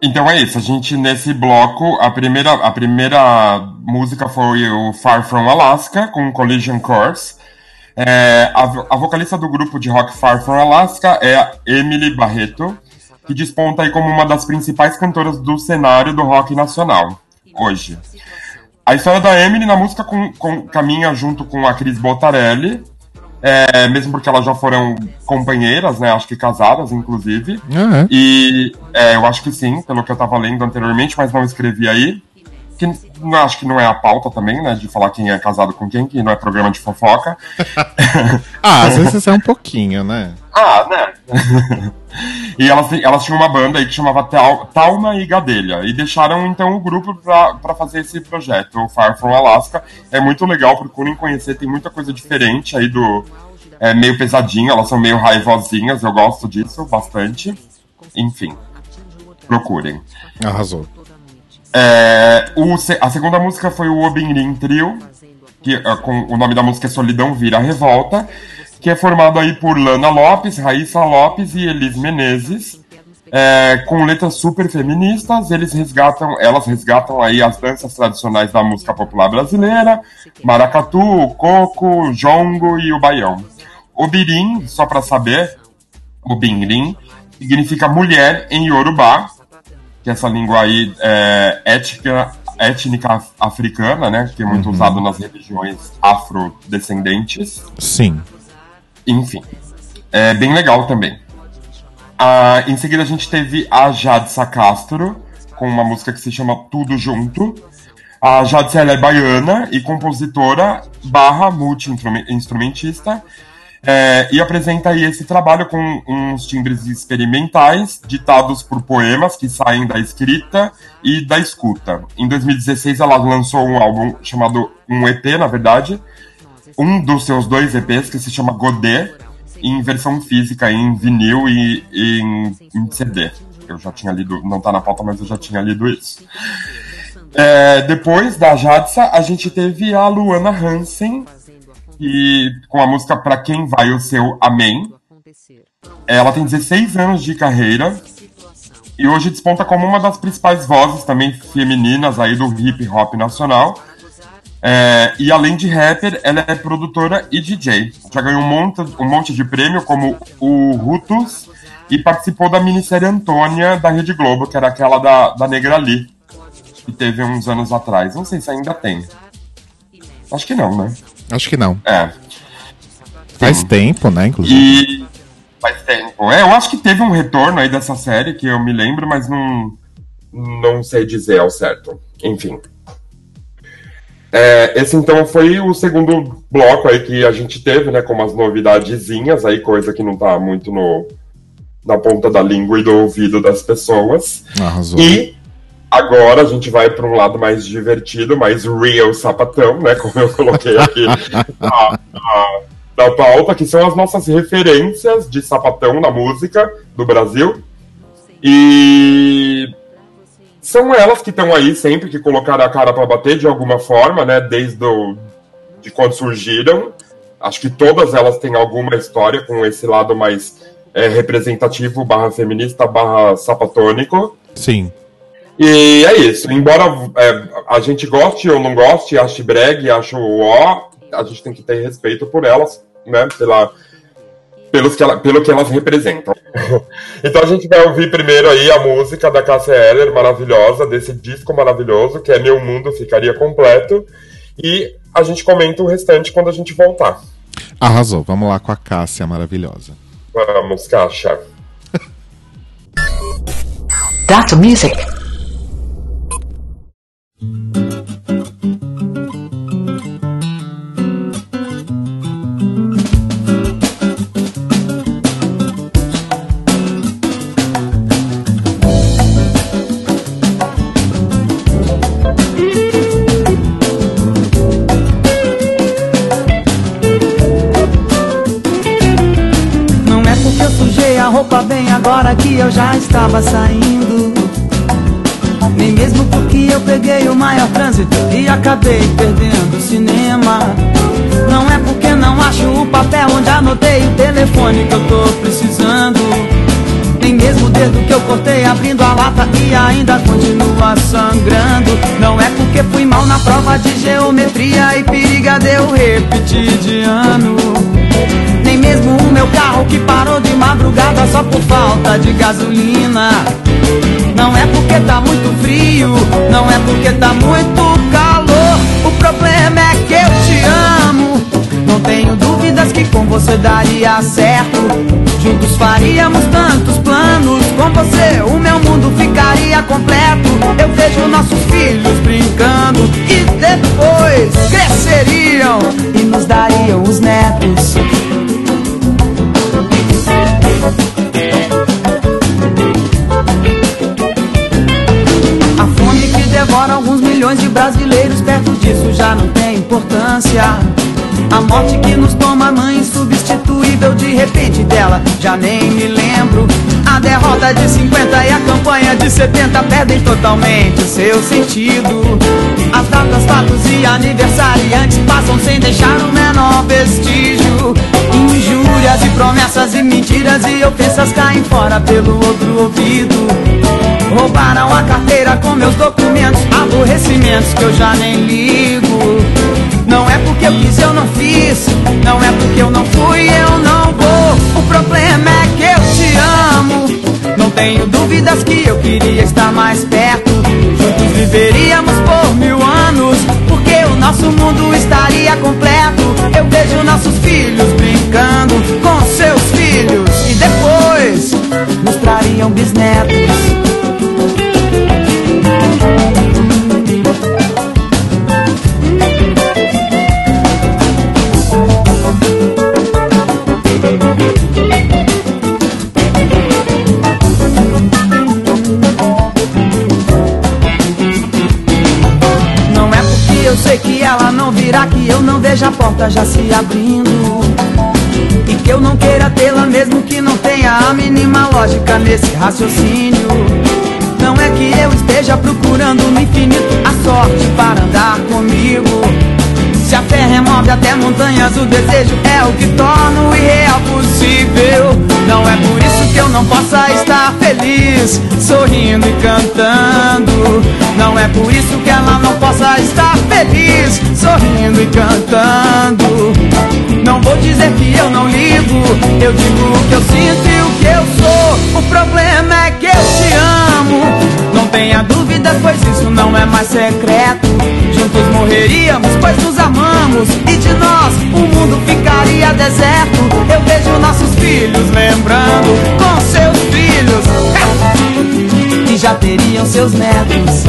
[SPEAKER 2] Então é isso, a gente nesse bloco, a primeira, a primeira música foi o Far From Alaska, com Collision Course. É, a, a vocalista do grupo de rock Far From Alaska é a Emily Barreto, que desponta aí como uma das principais cantoras do cenário do rock nacional, hoje. A história da Emily na música com- com- caminha junto com a Cris Botarelli, é, mesmo porque elas já foram companheiras, né? Acho que casadas, inclusive.
[SPEAKER 1] É?
[SPEAKER 2] E é, eu acho que sim, pelo que eu tava lendo anteriormente, mas não escrevi aí. Que acho que não é a pauta também, né? De falar quem é casado com quem, que não é programa de fofoca.
[SPEAKER 1] Ah, às vezes é um pouquinho, né?
[SPEAKER 2] Ah, né? e elas, elas tinham uma banda aí que chamava Tal- Talma e Gadelha. E deixaram então o grupo pra, pra fazer esse projeto, o Far From Alaska. É muito legal, procurem conhecer, tem muita coisa diferente aí do. É meio pesadinho, elas são meio raivosinhas, eu gosto disso bastante. Enfim, procurem.
[SPEAKER 1] Arrasou.
[SPEAKER 2] É, o a segunda música foi o Obinrin Trio, que ah, com o nome da música é Solidão Vira Revolta, que é formado aí por Lana Lopes, Raíssa Lopes e Elis Menezes. É, com letras super feministas, eles resgatam, elas resgatam aí as danças tradicionais da música popular brasileira, maracatu, coco, jongo e o baião. O birim, só para saber, o significa mulher em Yorubá, que é essa língua aí é, étnica, étnica af- africana, né, que é muito usado nas religiões afrodescendentes.
[SPEAKER 1] Sim.
[SPEAKER 2] Enfim, é bem legal também. Ah, em seguida a gente teve a Jadsa Castro, com uma música que se chama Tudo Junto. A Jadsa ela é baiana e compositora barra multi-instrumentista. É, e apresenta aí esse trabalho com uns timbres experimentais, ditados por poemas que saem da escrita e da escuta. Em 2016 ela lançou um álbum chamado, um EP na verdade, um dos seus dois EPs que se chama Godet, em versão física, em vinil e, e em, em CD. Eu já tinha lido, não tá na pauta, mas eu já tinha lido isso. É, depois da Jadsa, a gente teve a Luana Hansen, e com a música Pra Quem Vai o Seu Amém. Ela tem 16 anos de carreira e hoje desponta como uma das principais vozes também femininas aí do hip hop nacional. É, e além de rapper, ela é produtora e DJ. Já ganhou um monte, um monte de prêmio, como o Rutus, e participou da minissérie Antônia da Rede Globo, que era aquela da, da Negra Lee, que teve uns anos atrás. Não sei se ainda tem. Acho que não, né?
[SPEAKER 1] Acho que não.
[SPEAKER 2] É.
[SPEAKER 1] Faz tempo, né, inclusive.
[SPEAKER 2] E faz tempo. É, eu acho que teve um retorno aí dessa série, que eu me lembro, mas não, não sei dizer ao certo. Enfim. É, esse então foi o segundo bloco aí que a gente teve, né, com umas novidadezinhas aí, coisa que não tá muito no, na ponta da língua e do ouvido das pessoas.
[SPEAKER 1] Arrasou.
[SPEAKER 2] E agora a gente vai para um lado mais divertido, mais real sapatão, né? Como eu coloquei aqui na, na, na pauta, que são as nossas referências de sapatão na música do Brasil. E são elas que estão aí sempre, que colocaram a cara para bater de alguma forma, né? Desde o, de quando surgiram. Acho que todas elas têm alguma história com esse lado mais é, representativo, barra feminista, barra sapatônico.
[SPEAKER 1] Sim.
[SPEAKER 2] E é isso. Embora é, a gente goste ou não goste, ache breg, ache ó, a gente tem que ter respeito por elas, né? Pela, pelos que ela, pelo que elas representam. então a gente vai ouvir primeiro aí a música da Cassia Eller, maravilhosa, desse disco maravilhoso, que é Meu Mundo Ficaria Completo. E a gente comenta o restante quando a gente voltar.
[SPEAKER 1] Arrasou. Vamos lá com a Cássia maravilhosa.
[SPEAKER 2] Vamos, Caixa.
[SPEAKER 3] Data Music.
[SPEAKER 11] Não é porque eu sujei a roupa bem agora que eu já estava saindo. Nem mesmo porque eu peguei o maior trânsito e acabei perdendo o cinema. Não é porque não acho o papel onde anotei o telefone que eu tô precisando. Nem mesmo o dedo que eu cortei abrindo a lata e ainda continua sangrando. Não é porque fui mal na prova de geometria e periga de eu repetir de ano. Nem mesmo o meu carro que parou de madrugada só por falta de gasolina. Não é porque tá muito frio, não é porque tá muito calor. O problema é que eu te amo. Não tenho dúvidas que com você daria certo. Juntos faríamos tantos planos. Com você o meu mundo ficaria completo. Eu vejo nossos filhos brincando e depois cresceriam e nos dariam os netos. Milhões de brasileiros, perto disso já não tem importância. A morte que nos toma mãe insubstituível, de repente dela já nem me lembro. A derrota de 50 e a campanha de 70 perdem totalmente o seu sentido. As datas, fatos e aniversariantes passam sem deixar o menor vestígio. Injúrias e promessas e mentiras e ofensas caem fora pelo outro ouvido. Roubaram a carteira com meus documentos, aborrecimentos que eu já nem ligo. Não é porque eu quis, eu não fiz. Não é porque eu não fui, eu não vou. O problema é que eu te amo. Não tenho dúvidas que eu queria estar mais perto. Juntos viveríamos por mil anos. Porque o nosso mundo estaria completo. Eu vejo nossos filhos brincando com seus filhos. E depois nos trariam bisnetos. Porta já se abrindo. E que eu não queira tê-la mesmo que não tenha a mínima lógica nesse raciocínio. Não é que eu esteja procurando no infinito a sorte para andar comigo. Se a fé remove até montanhas, o desejo é o que torna o irreal possível. Não é por isso que eu não possa estar feliz, sorrindo e cantando. Não é por isso que ela não possa estar feliz, sorrindo e cantando. Não vou dizer que eu não ligo, eu digo o que eu sinto e o que eu sou. O problema é que eu te amo. Tenha dúvidas, pois isso não é mais secreto. Juntos morreríamos, pois nos amamos. E de nós o mundo ficaria deserto. Eu vejo nossos filhos lembrando com seus filhos. Que já teriam seus netos.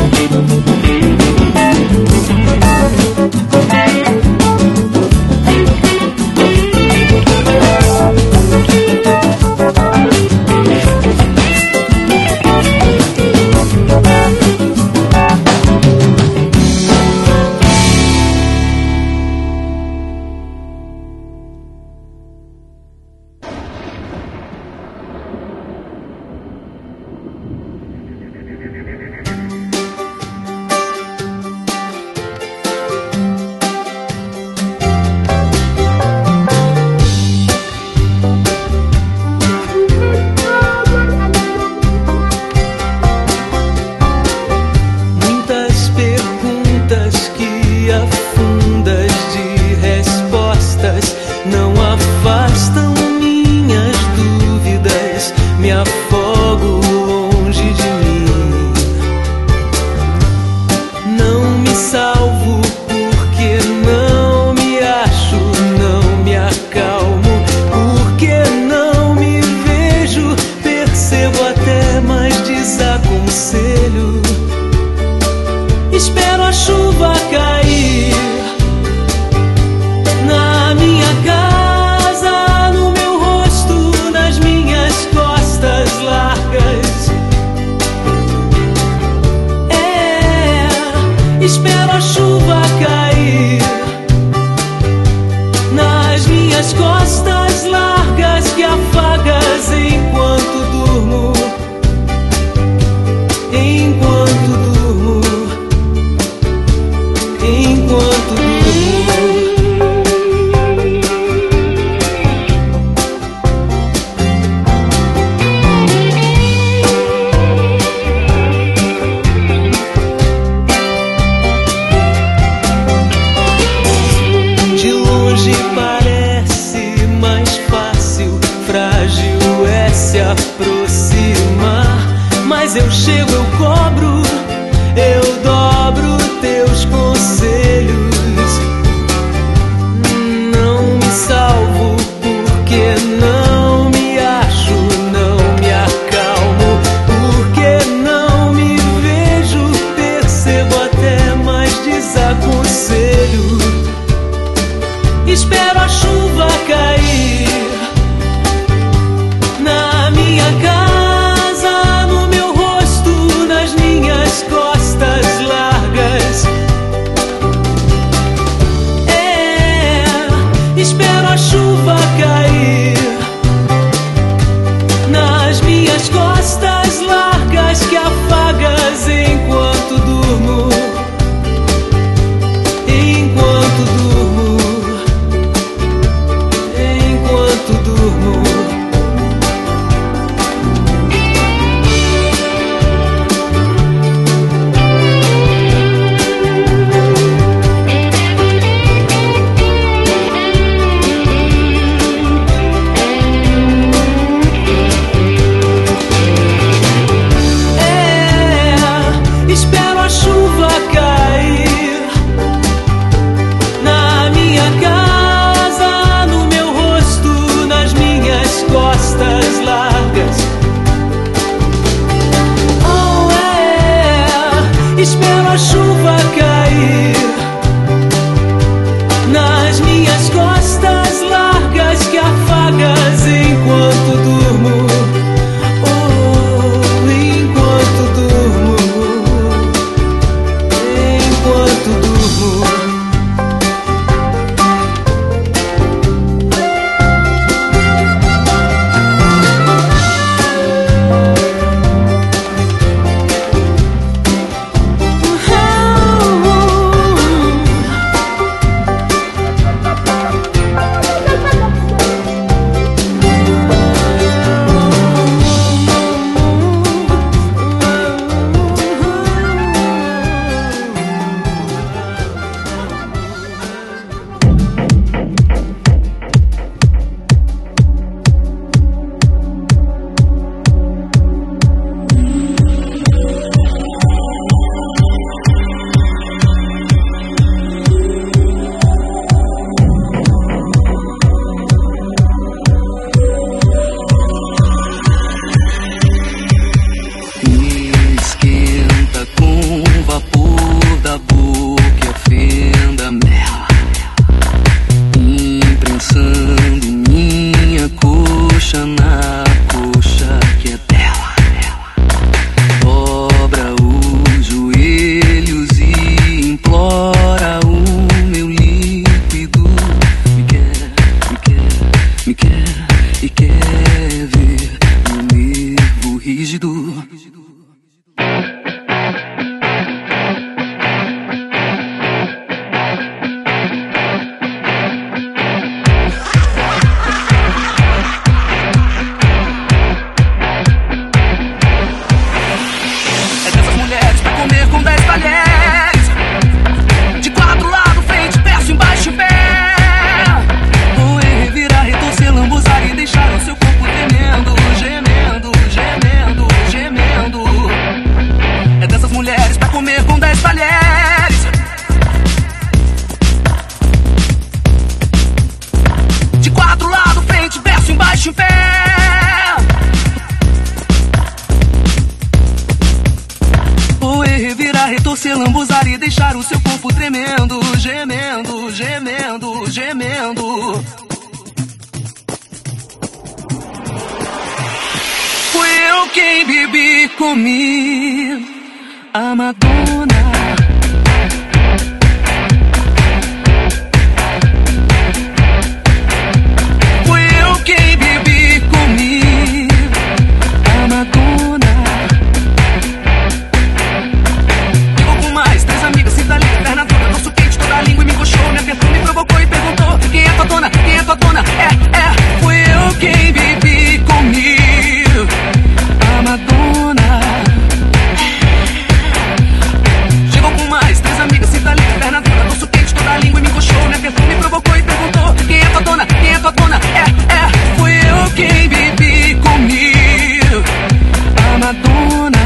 [SPEAKER 12] eu cobro, eu dobro teus corpos. e deixar o seu corpo tremendo, gemendo, gemendo, gemendo.
[SPEAKER 7] Fui
[SPEAKER 12] eu quem bebi, comi a Madonna. Quem é tento à tona. É, é, fui eu quem bebi comigo. A Madonna. Chegou com mais três amigas, senta ali, perna dura, doce quente, toda a língua e me puxou. Minha perfume provocou e perguntou: Quem é tua dona? Quem é tua dona? É, é, fui eu quem bebi comigo. A Madonna.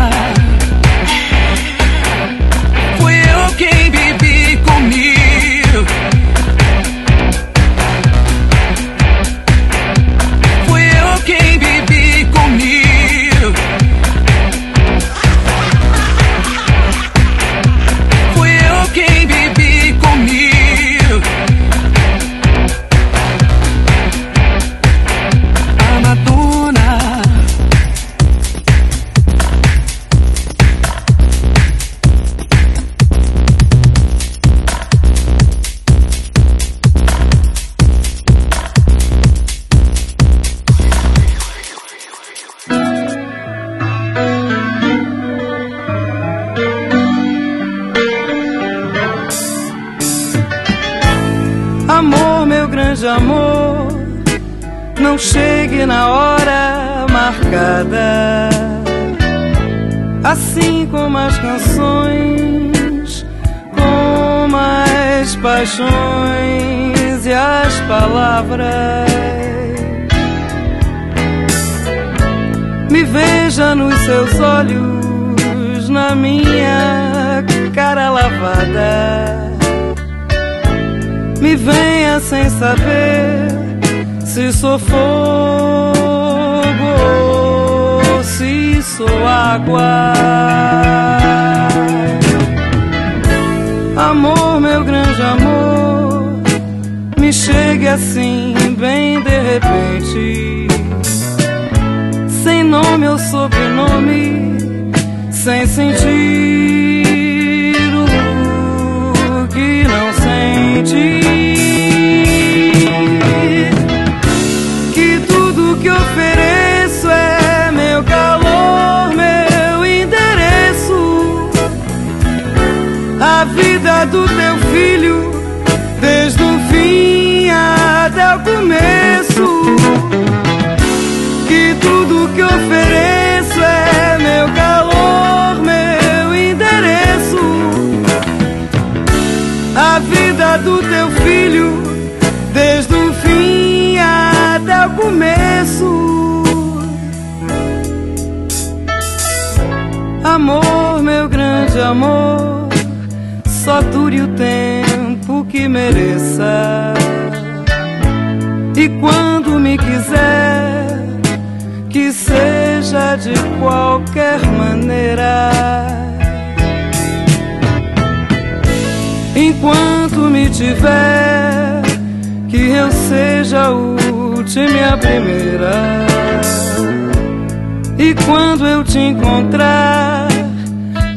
[SPEAKER 13] Quando eu te encontrar,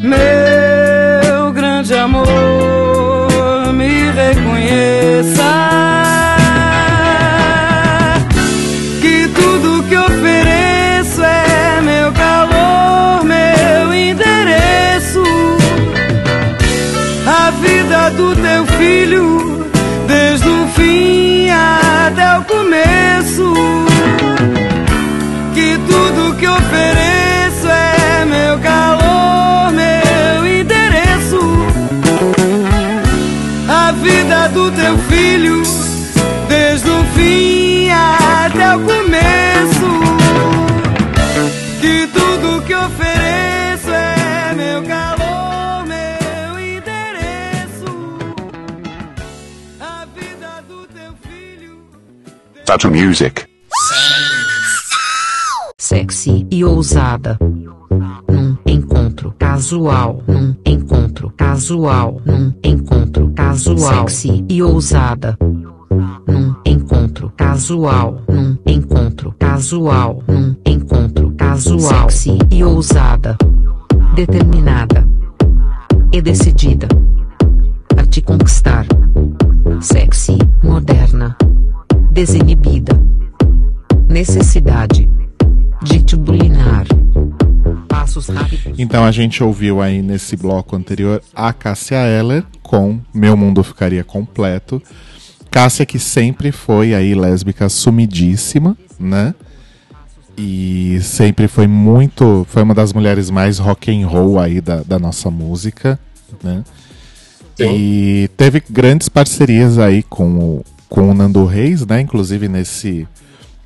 [SPEAKER 13] meu grande amor, me reconheça. Que tudo que ofereço é meu calor, meu endereço. A vida do teu filho,
[SPEAKER 14] Tatu Music.
[SPEAKER 3] Sexy e ousada. Num encontro casual. Num encontro casual. Num encontro casual. Sexy e ousada. Num encontro casual. Num encontro casual. Num encontro casual. Sexy e ousada. Determinada. E decidida. A te conquistar. Sexy, moderna. Desinibida. Necessidade. De te bulinar. Passos rápidos.
[SPEAKER 1] Então a gente ouviu aí nesse bloco anterior a Cássia Eller com Meu Mundo Ficaria Completo. Cássia que sempre foi aí lésbica sumidíssima, né? E sempre foi muito. Foi uma das mulheres mais rock and roll aí da, da nossa música, né? E teve grandes parcerias aí com o, com o Nando Reis, né? Inclusive nesse,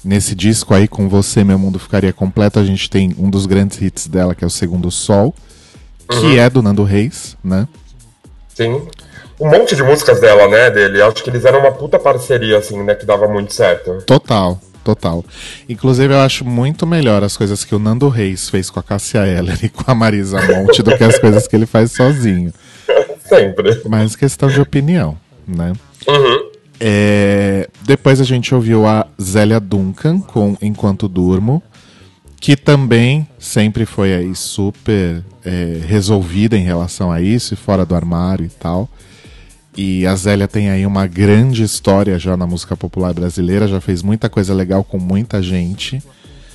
[SPEAKER 1] nesse disco aí, com Você Meu Mundo Ficaria Completo, a gente tem um dos grandes hits dela, que é o Segundo Sol, que
[SPEAKER 2] Uhum.
[SPEAKER 1] é do Nando Reis, né?
[SPEAKER 2] Sim. Um monte de músicas dela, né, dele. Acho que eles eram uma puta parceria, assim, né, que dava muito certo.
[SPEAKER 1] Total, total. Inclusive, eu acho muito melhor as coisas que o Nando Reis fez com a Cássia Eller e com a Marisa Monte do que as coisas que ele faz sozinho.
[SPEAKER 2] Sempre.
[SPEAKER 1] Mas questão de opinião, né?
[SPEAKER 2] Uhum.
[SPEAKER 1] É, depois a gente ouviu a Zélia Duncan com Enquanto Durmo, que também sempre foi aí super é, resolvida em relação a isso, e fora do armário e tal. E a Zélia tem aí uma grande história já na música popular brasileira, já fez muita coisa legal com muita gente.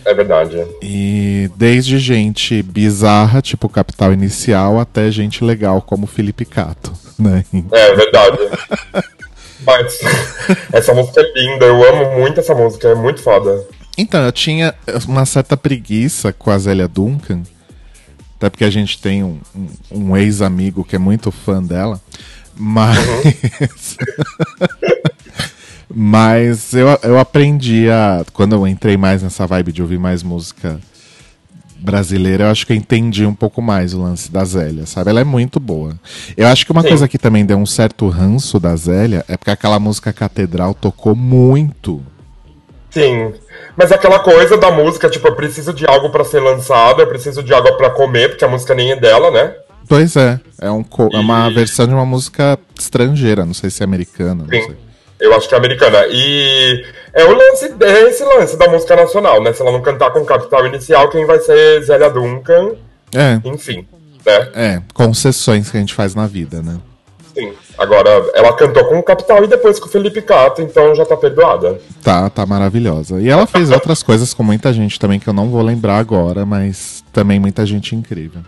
[SPEAKER 2] É verdade.
[SPEAKER 1] E desde gente bizarra, tipo Capital Inicial, até gente legal como Felipe Cato, né?
[SPEAKER 2] É verdade. Mas essa música é linda, eu amo muito essa música, é muito foda.
[SPEAKER 1] Então, eu tinha uma certa preguiça com a Zélia Duncan, até porque a gente tem um, um, um ex-amigo que é muito fã dela, mas. mas eu, eu aprendi a. Quando eu entrei mais nessa vibe de ouvir mais música brasileira, eu acho que eu entendi um pouco mais o lance da Zélia, sabe? Ela é muito boa. Eu acho que uma
[SPEAKER 2] Sim.
[SPEAKER 1] coisa que também deu um certo ranço da Zélia é porque aquela música Catedral tocou muito.
[SPEAKER 2] Sim. Mas é aquela coisa da música, tipo, eu preciso de algo pra ser lançado, eu preciso de algo pra comer, porque a música nem é dela, né?
[SPEAKER 1] Pois é, é, um, co- é uma versão de uma música estrangeira, não sei se é americana. Não sei.
[SPEAKER 2] Sim. Eu acho que é americana. E é o lance, é esse lance da música nacional, né? Se ela não cantar com capital inicial, quem vai ser Zélia Duncan?
[SPEAKER 1] É.
[SPEAKER 2] Enfim, né?
[SPEAKER 1] É, concessões que a gente faz na vida, né?
[SPEAKER 2] Sim. Agora, ela cantou com capital e depois com o Felipe Cato, então já tá perdoada.
[SPEAKER 1] Tá, tá maravilhosa. E ela fez outras coisas com muita gente também que eu não vou lembrar agora, mas também muita gente incrível.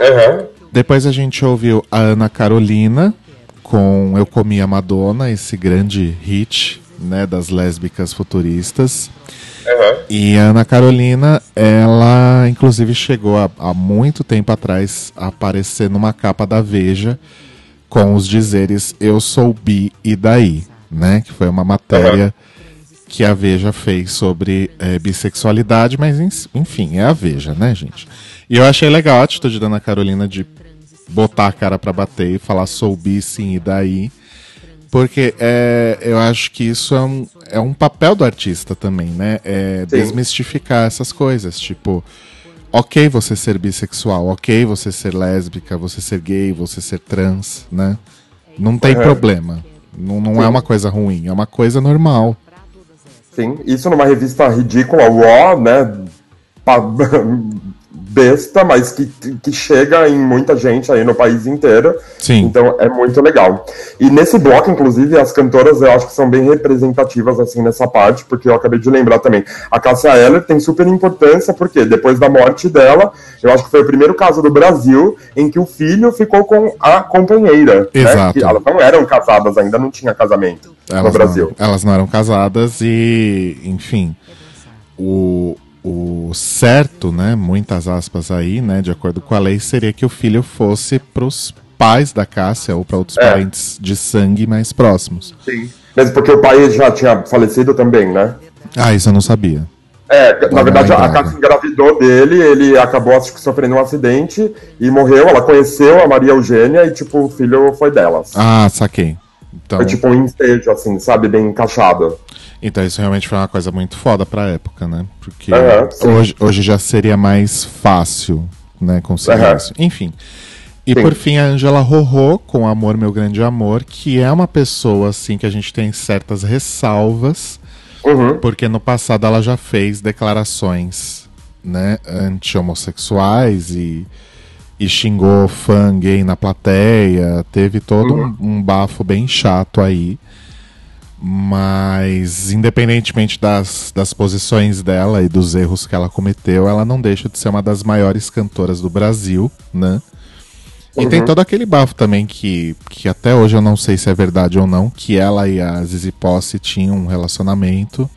[SPEAKER 2] Aham.
[SPEAKER 1] Depois a gente ouviu a Ana Carolina com Eu Comi a Madonna, esse grande hit, né, das lésbicas futuristas.
[SPEAKER 2] Aham.
[SPEAKER 1] E a Ana Carolina, ela inclusive chegou há, há muito tempo atrás a aparecer numa capa da Veja com os dizeres Eu sou bi e daí, né? Que foi uma matéria que a Veja fez sobre eh, bissexualidade, mas enfim, é a Veja, né, gente? E eu achei legal a atitude da Ana Carolina de botar a cara pra bater e falar sou bi sim e daí. Porque é, eu acho que isso é um, é um papel do artista também, né? É
[SPEAKER 2] Sim.
[SPEAKER 1] desmistificar essas coisas. Tipo, ok você ser bissexual, ok você ser lésbica, você ser gay, você ser trans, né? Não tem
[SPEAKER 2] Uhum.
[SPEAKER 1] problema. Não, não é uma coisa ruim, é uma coisa normal.
[SPEAKER 2] Sim, isso numa revista ridícula, UO, né? Besta, mas que, que chega em muita gente aí no país inteiro.
[SPEAKER 1] Sim.
[SPEAKER 2] Então é muito legal. E nesse bloco, inclusive, as cantoras eu acho que são bem representativas assim nessa parte, porque eu acabei de lembrar também. A Cássia Eller tem super importância, porque depois da morte dela, eu acho que foi o primeiro caso do Brasil em que o filho ficou com a companheira. né?
[SPEAKER 1] Exato.
[SPEAKER 2] Que elas não eram casadas, ainda não tinha casamento no
[SPEAKER 1] Elas
[SPEAKER 2] Brasil.
[SPEAKER 1] Não, elas não eram casadas e, enfim, o, o certo, né, muitas aspas aí, né, de acordo com a lei, seria que o filho fosse pros pais da Cássia ou para outros
[SPEAKER 2] É.
[SPEAKER 1] parentes de sangue mais próximos.
[SPEAKER 2] Sim. Mesmo porque o pai já tinha falecido também, né?
[SPEAKER 1] Ah, isso eu não sabia.
[SPEAKER 2] É, na verdade, a. Cássia engravidou dele, ele acabou sofrendo um acidente e morreu. Ela conheceu a Maria Eugênia e, tipo, o filho foi delas.
[SPEAKER 1] Ah, saquei. Então,
[SPEAKER 2] Foi tipo um ensejo, assim, sabe? Bem encaixado.
[SPEAKER 1] Então isso realmente foi uma coisa muito foda pra época, né? Porque
[SPEAKER 2] sim.
[SPEAKER 1] hoje, hoje já seria mais fácil, né, conseguir
[SPEAKER 2] Aham.
[SPEAKER 1] isso. Enfim. E
[SPEAKER 2] Sim.
[SPEAKER 1] por fim a Angela Rorô com Amor Meu Grande Amor, que é uma pessoa assim que a gente tem certas ressalvas,
[SPEAKER 2] Uhum.
[SPEAKER 1] porque no passado ela já fez declarações, né, anti-homossexuais e, e xingou fã gay na plateia, teve todo um, um bafo bem chato aí. Mas, independentemente das, das posições dela e dos erros que ela cometeu, ela não deixa de ser uma das maiores cantoras do Brasil, né? E tem
[SPEAKER 2] Uhum.
[SPEAKER 1] todo aquele bafo também que, que até hoje eu não sei se é verdade ou não, que ela e a Zizi Posse tinham um relacionamento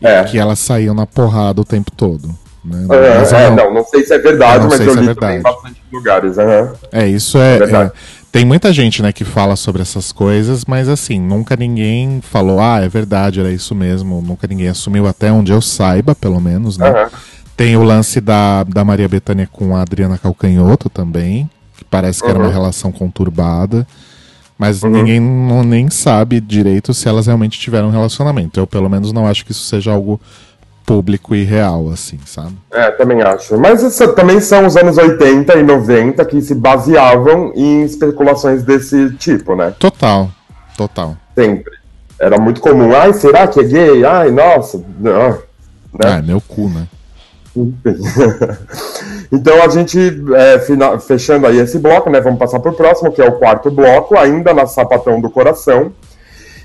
[SPEAKER 2] É.
[SPEAKER 1] e que elas saíam na porrada o tempo todo. Né?
[SPEAKER 2] É, é, não, não sei se é verdade, mas eu
[SPEAKER 1] é
[SPEAKER 2] li
[SPEAKER 1] verdade.
[SPEAKER 2] também em bastante lugares. aham.
[SPEAKER 1] É, isso é.
[SPEAKER 2] É verdade.
[SPEAKER 1] é, tem muita gente, né, que fala sobre essas coisas, mas assim, nunca ninguém falou, ah, é verdade, era isso mesmo. Nunca ninguém assumiu, até onde eu saiba, pelo menos, né?
[SPEAKER 2] Aham.
[SPEAKER 1] Tem o lance da, da Maria Bethânia com a Adriana Calcanhoto também, que parece que era uma
[SPEAKER 2] Uhum.
[SPEAKER 1] relação conturbada. Mas ninguém não, nem sabe direito se elas realmente tiveram um relacionamento. Eu, pelo menos, não acho que isso seja algo público e real, assim, sabe?
[SPEAKER 2] É, também acho. Mas isso também são os anos 80 e 90 que se baseavam em especulações desse tipo, né?
[SPEAKER 1] Total, total.
[SPEAKER 2] Sempre. Era muito comum. Ai, será que é gay? Ai, nossa. Não.
[SPEAKER 1] Ah, é meu cu, né?
[SPEAKER 2] Então a gente, é, fechando aí esse bloco, né? Vamos passar pro próximo, que é o quarto bloco, ainda na Sapatão do Coração.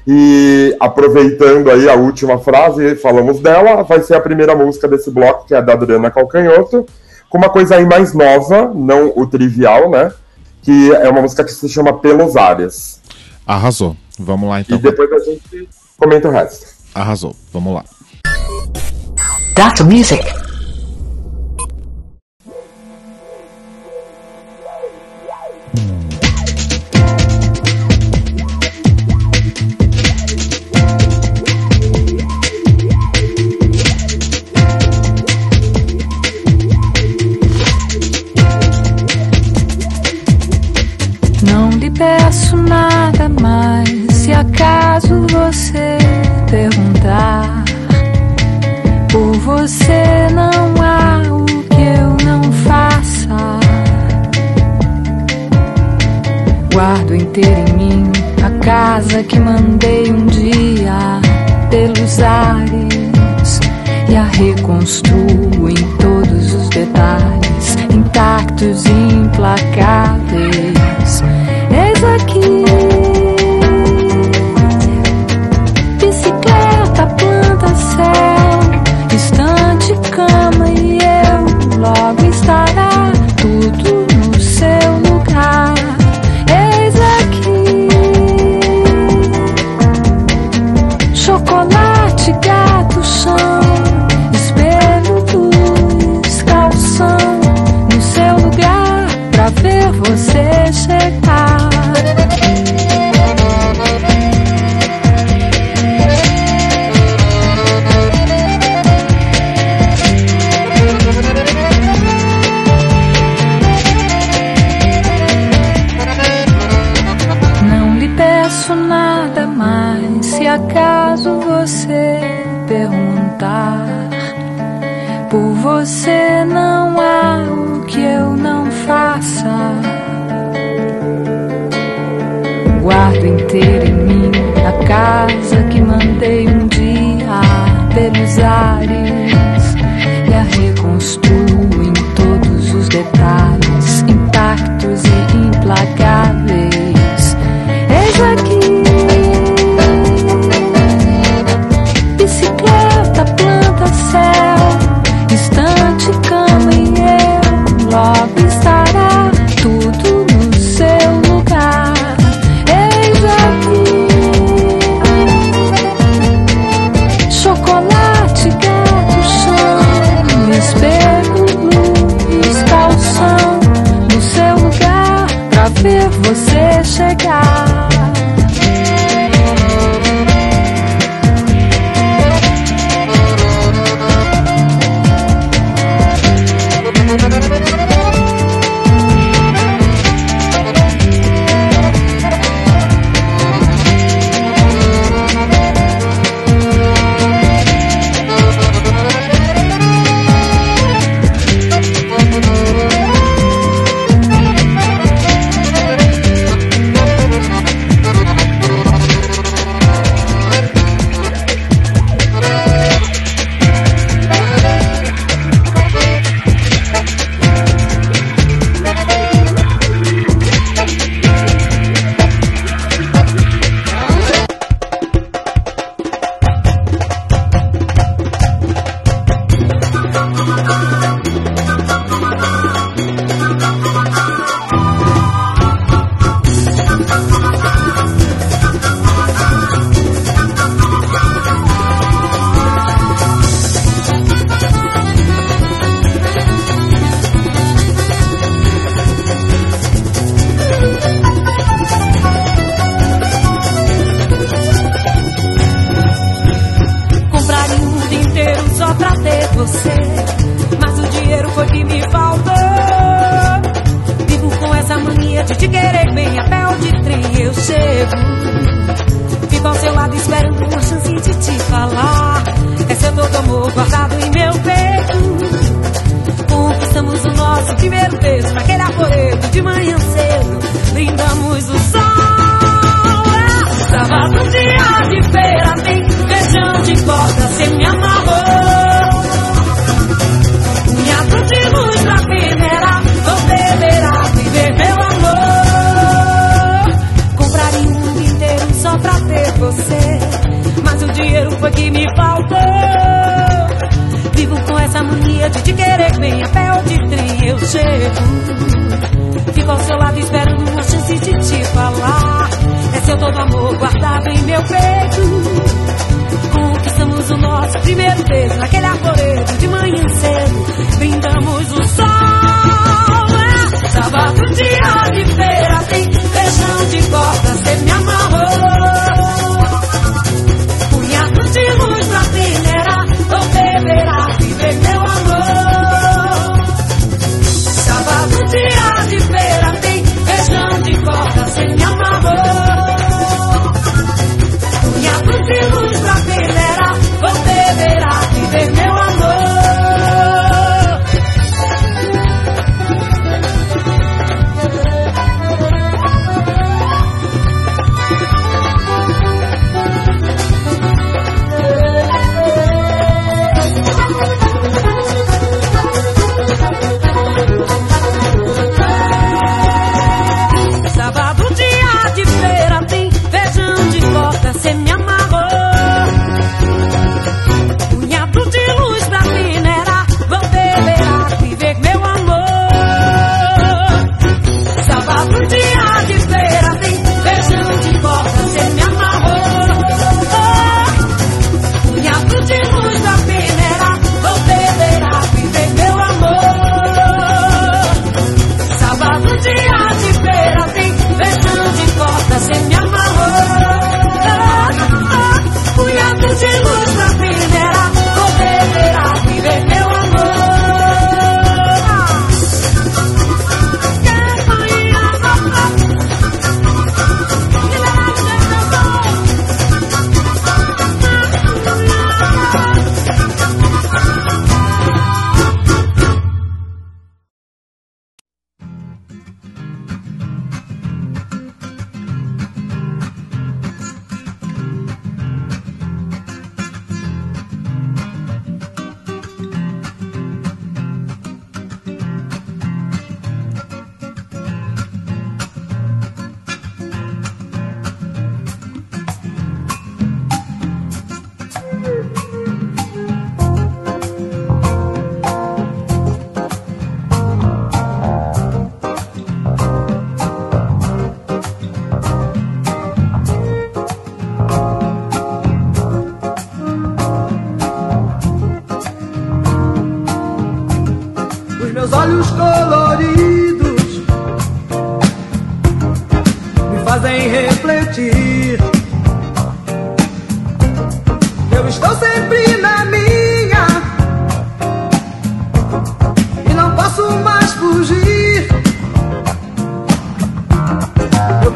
[SPEAKER 2] E aproveitando aí a última frase, falamos dela, vai ser a primeira música desse bloco, que é da Adriana Calcanhoto, com uma coisa aí mais nova, não o trivial, né? Que é uma música que se chama Pelos Ares.
[SPEAKER 1] Arrasou. Vamos lá então.
[SPEAKER 2] E depois a gente comenta o resto.
[SPEAKER 1] Arrasou. Vamos lá.
[SPEAKER 5] Data Music.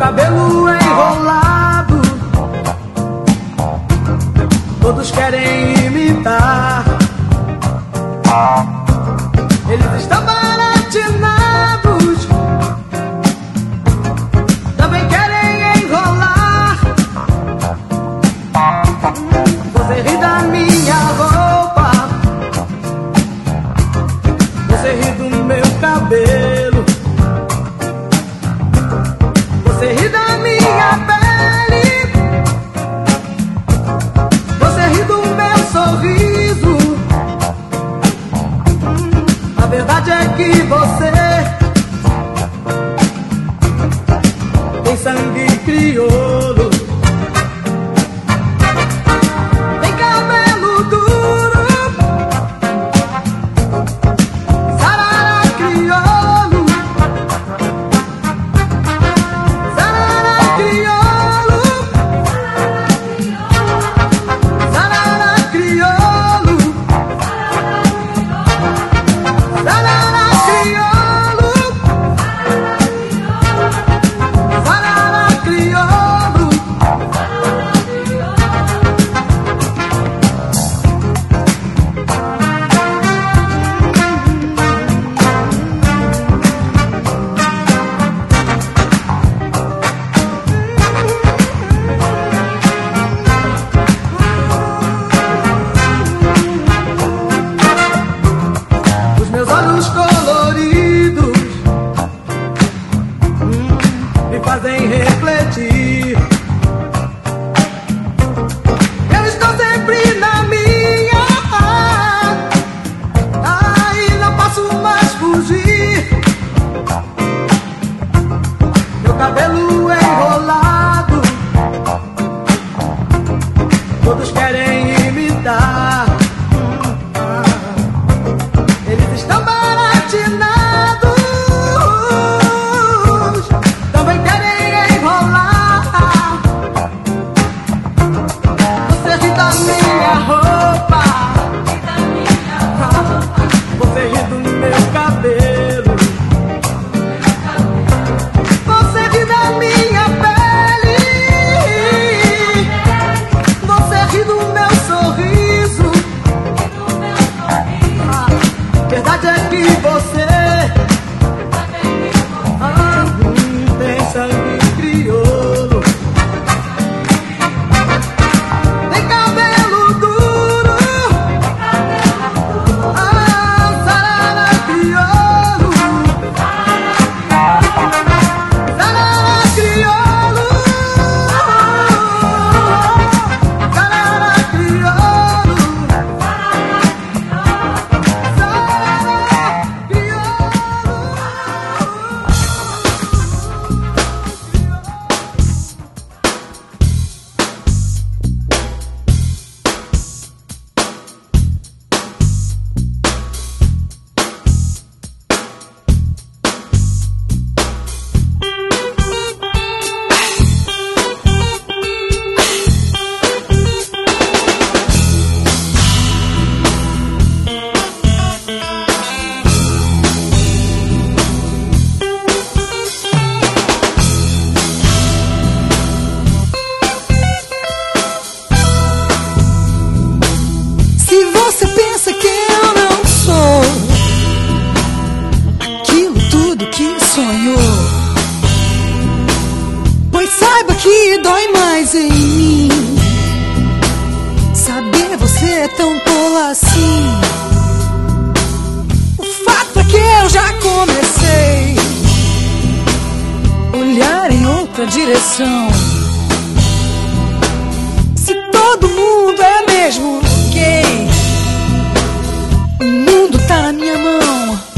[SPEAKER 15] Cabelo enrolado, todos querem imitar. Eles estão
[SPEAKER 16] Pois saiba que dói mais em mim. Saber você é tão tola assim. O fato é que eu já comecei. Olhar em outra direção. Se todo mundo é mesmo gay O mundo tá na minha mão.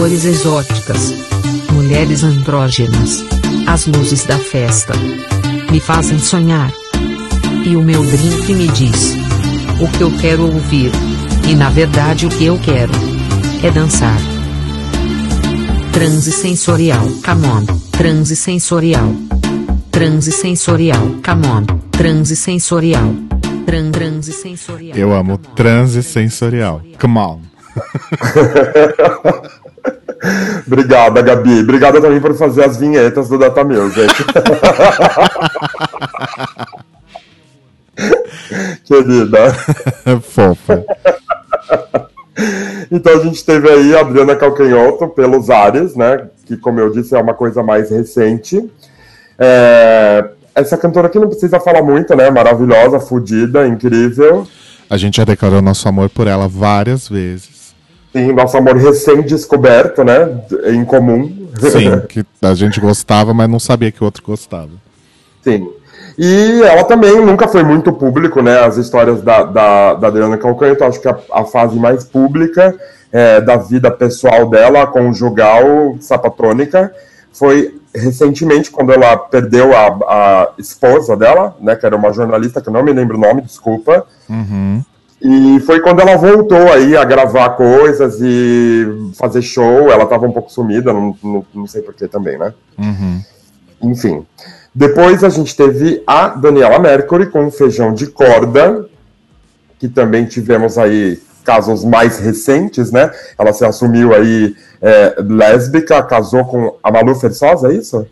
[SPEAKER 3] Cores exóticas. Mulheres andrógenas. As luzes da festa. Me fazem sonhar. E o meu drink me diz. O que eu quero ouvir. E na verdade o que eu quero. É dançar. Transe sensorial. Come on. Transe sensorial. Transe sensorial. Come on. Transe sensorial. Tran transe sensorial.
[SPEAKER 1] Eu amo transe sensorial. Come on.
[SPEAKER 2] Obrigada, Gabi. Obrigada também por fazer as vinhetas do Data Music. Querida.
[SPEAKER 1] Fofa.
[SPEAKER 2] Então a gente teve aí a Adriana Calcanhoto pelos Ares, né? Que, como eu disse, é uma coisa mais recente. É, Essa cantora aqui não precisa falar muito, né? Maravilhosa, fodida, incrível.
[SPEAKER 1] A gente já declarou nosso amor por ela várias vezes.
[SPEAKER 2] Sim, nosso amor recém-descoberto, né? Em comum.
[SPEAKER 1] Sim, que a gente gostava, mas não sabia que o outro gostava.
[SPEAKER 2] Sim. E ela também nunca foi muito público, né? As histórias da, da, da Adriana Calcanhoto, acho que a, a fase mais pública é, da vida pessoal dela, conjugal, sapatônica, foi recentemente, quando ela perdeu a, a esposa dela, né? Que era uma jornalista, que eu não me lembro o nome, desculpa.
[SPEAKER 1] Uhum.
[SPEAKER 2] E foi quando ela voltou aí a gravar coisas e fazer show. Ela tava um pouco sumida, não, não, não sei porquê também, né?
[SPEAKER 1] Uhum.
[SPEAKER 2] Enfim. Depois a gente teve a Daniela Mercury com Feijão de Corda, que também tivemos aí casos mais recentes, né? Ela se assumiu aí é, lésbica, casou com a Malu Fersosa, é isso?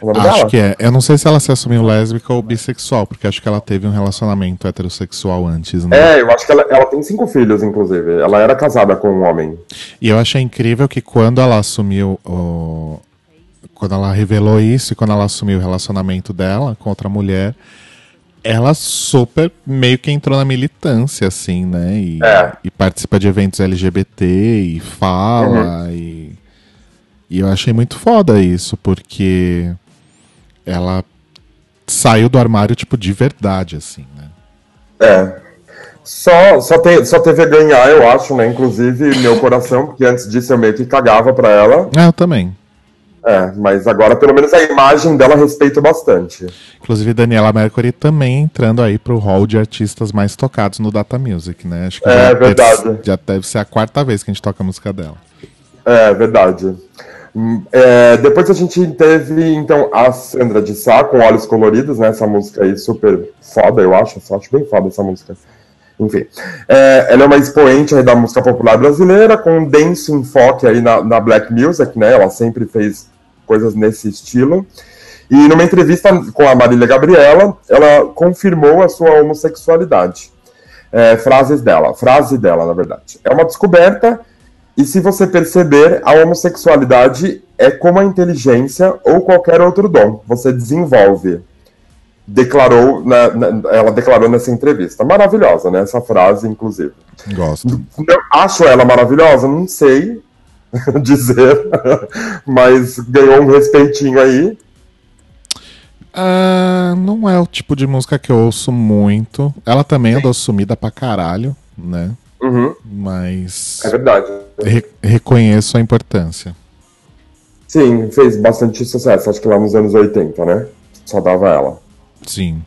[SPEAKER 1] Acho
[SPEAKER 2] dela?
[SPEAKER 1] que é. Eu não sei se ela se assumiu lésbica ou bissexual, porque acho que ela teve um relacionamento heterossexual antes, né?
[SPEAKER 2] É, eu acho que ela, ela tem cinco filhos, inclusive. Ela era casada com um homem.
[SPEAKER 1] E eu achei incrível que quando ela assumiu o. Quando ela revelou isso e quando ela assumiu o relacionamento dela com outra mulher, ela super meio que entrou na militância, assim, né? E,
[SPEAKER 2] É.
[SPEAKER 1] e participa de eventos LGBT e fala. E, e eu achei muito foda isso, porque ela saiu do armário, tipo, de verdade, assim, né?
[SPEAKER 2] É. Só, só, te- só teve a ganhar, eu acho, né? Inclusive, meu coração, porque antes disso eu meio que cagava pra ela.
[SPEAKER 1] É, eu também.
[SPEAKER 2] É, mas agora pelo menos a imagem dela respeito bastante.
[SPEAKER 1] Inclusive, Daniela Mercury também entrando aí pro hall de artistas mais tocados no Data Music, né? Acho que
[SPEAKER 2] É,
[SPEAKER 1] já,
[SPEAKER 2] verdade.
[SPEAKER 1] Deve, já deve ser a quarta vez que a gente toca a música dela.
[SPEAKER 2] É, verdade. Hum, é, depois a gente teve, então, a Sandra de Sá com Olhos Coloridos, né? Essa música aí super foda, eu acho. Eu acho bem foda essa música. Enfim. É, ela é uma expoente aí da música popular brasileira, com um denso enfoque aí na, na black music, né? Ela sempre fez coisas nesse estilo. E numa entrevista com a Marília Gabriela, ela confirmou a sua homossexualidade. É, frases dela, frase dela, na verdade. É uma descoberta, e se você perceber, a homossexualidade é como a inteligência ou qualquer outro dom. Você desenvolve. Declarou, na- na- ela declarou nessa entrevista. Maravilhosa, né? Essa frase, inclusive.
[SPEAKER 1] Gosto.
[SPEAKER 2] Eu acho ela maravilhosa? Não sei dizer, mas ganhou um respeitinho aí.
[SPEAKER 1] Ah, não é o tipo de música que eu ouço muito. Ela também andou sumida pra caralho, né?
[SPEAKER 2] Uhum.
[SPEAKER 1] Mas.
[SPEAKER 2] É verdade.
[SPEAKER 1] re- reconheço a importância.
[SPEAKER 2] Sim, fez bastante sucesso, acho que lá nos anos 80, né? Só dava ela.
[SPEAKER 1] Sim.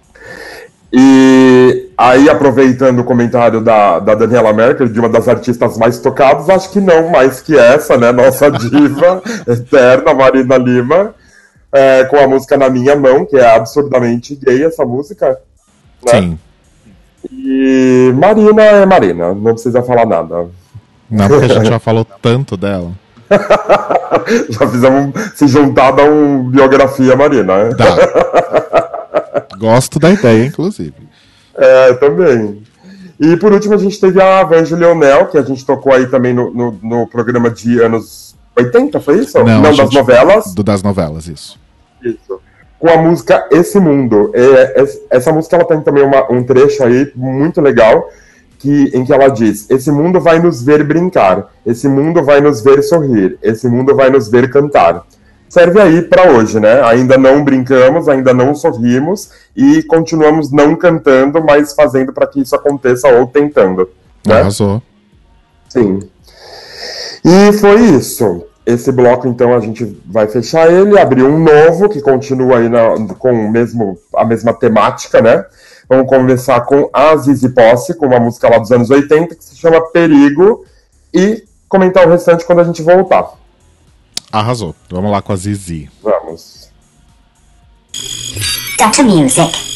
[SPEAKER 2] E aí, aproveitando o comentário da, da Daniela Merkel, de uma das artistas mais tocadas, acho que não mais que essa, né? Nossa diva eterna, Marina Lima, é, com a música Na Minha Mão, que é absurdamente gay essa música. né?
[SPEAKER 1] Sim.
[SPEAKER 2] E Marina é Marina, não precisa falar nada.
[SPEAKER 1] Não, porque a gente já falou tanto dela.
[SPEAKER 2] Já fizemos se juntar da um biografia Marina. né?
[SPEAKER 1] Gosto da ideia, inclusive.
[SPEAKER 2] É, também. E por último a gente teve a Vange Leonel, que a gente tocou aí também no, no, no programa de anos 80, foi isso?
[SPEAKER 1] a
[SPEAKER 2] das
[SPEAKER 1] gente-
[SPEAKER 2] novelas.
[SPEAKER 1] Do das novelas, isso.
[SPEAKER 2] Isso. Com a música Esse Mundo. É, es- essa música ela tem também uma- um trecho aí muito legal que, em que ela diz: Esse mundo vai nos ver brincar, esse mundo vai nos ver sorrir, esse mundo vai nos ver cantar. Serve aí para hoje, né? Ainda não brincamos, ainda não sorrimos e continuamos não cantando, mas fazendo para que isso aconteça ou tentando. Né?
[SPEAKER 1] Arrasou.
[SPEAKER 2] Sim. E foi isso. Esse bloco, então, a gente vai fechar ele, abrir um novo, que continua aí na- com mesmo, a mesma temática, né? Vamos começar com a Zizi Posse, com uma música lá dos anos 80, que se chama Perigo, e comentar o restante quando a gente voltar.
[SPEAKER 1] Arrasou. Vamos lá com a Zizi.
[SPEAKER 2] Vamos.
[SPEAKER 5] Data Music.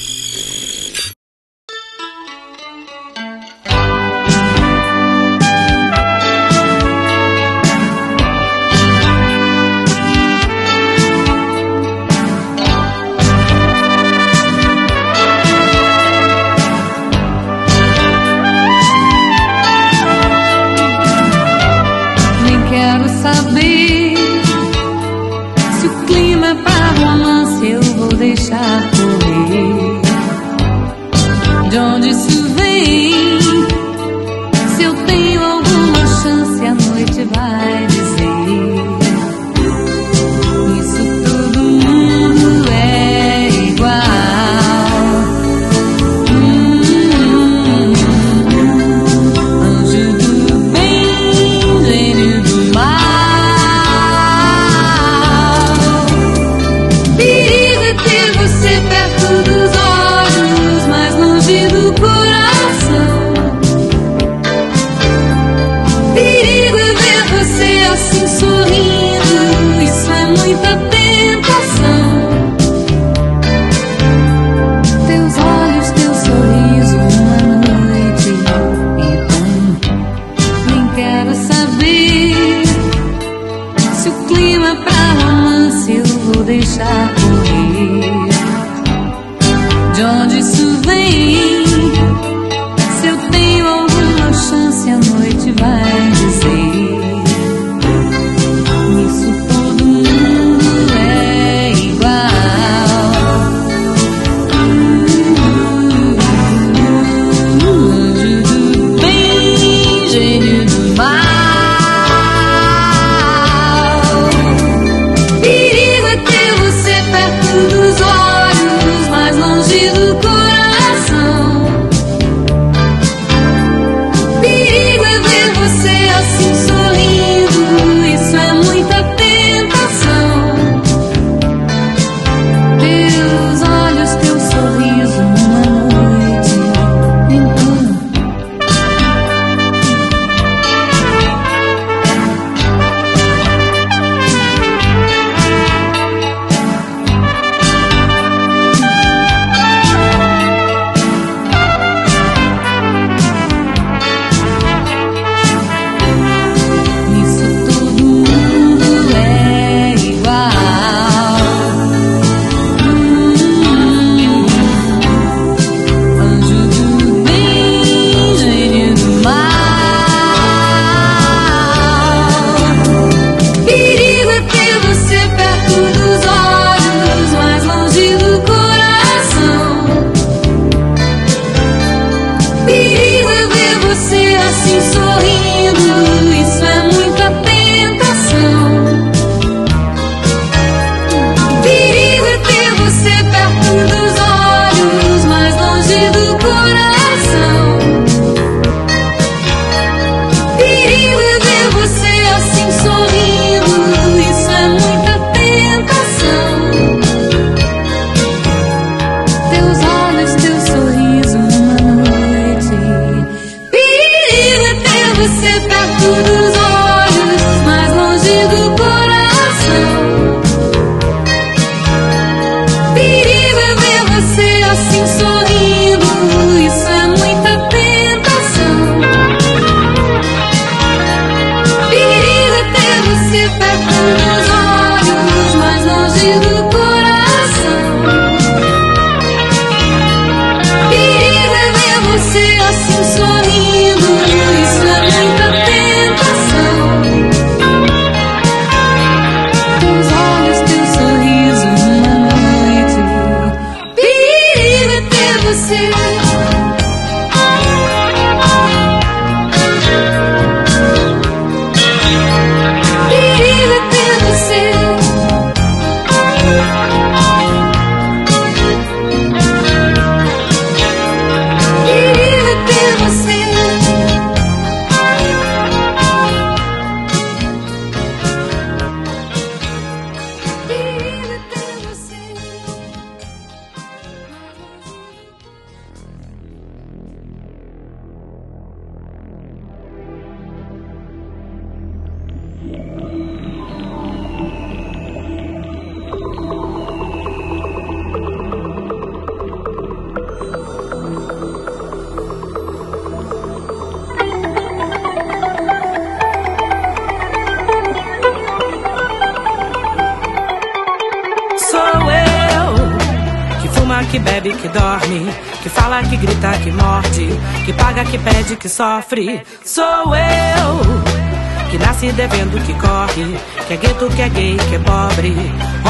[SPEAKER 17] sofre. Sou eu que nasce devendo, que corre, que é gueto, que é gay, que é pobre,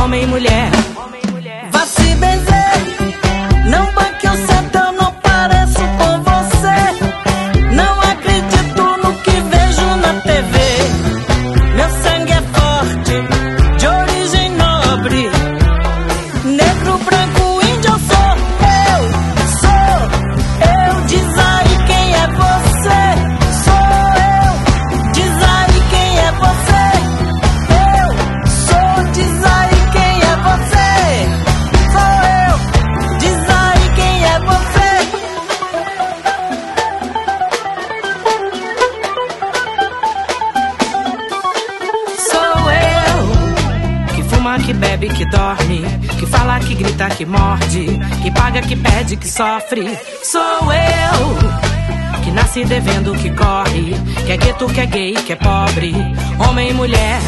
[SPEAKER 17] homem e mulher. sofre. Sou eu que nasce devendo, que corre, que é gueto, que é gay, que é pobre, homem e mulher.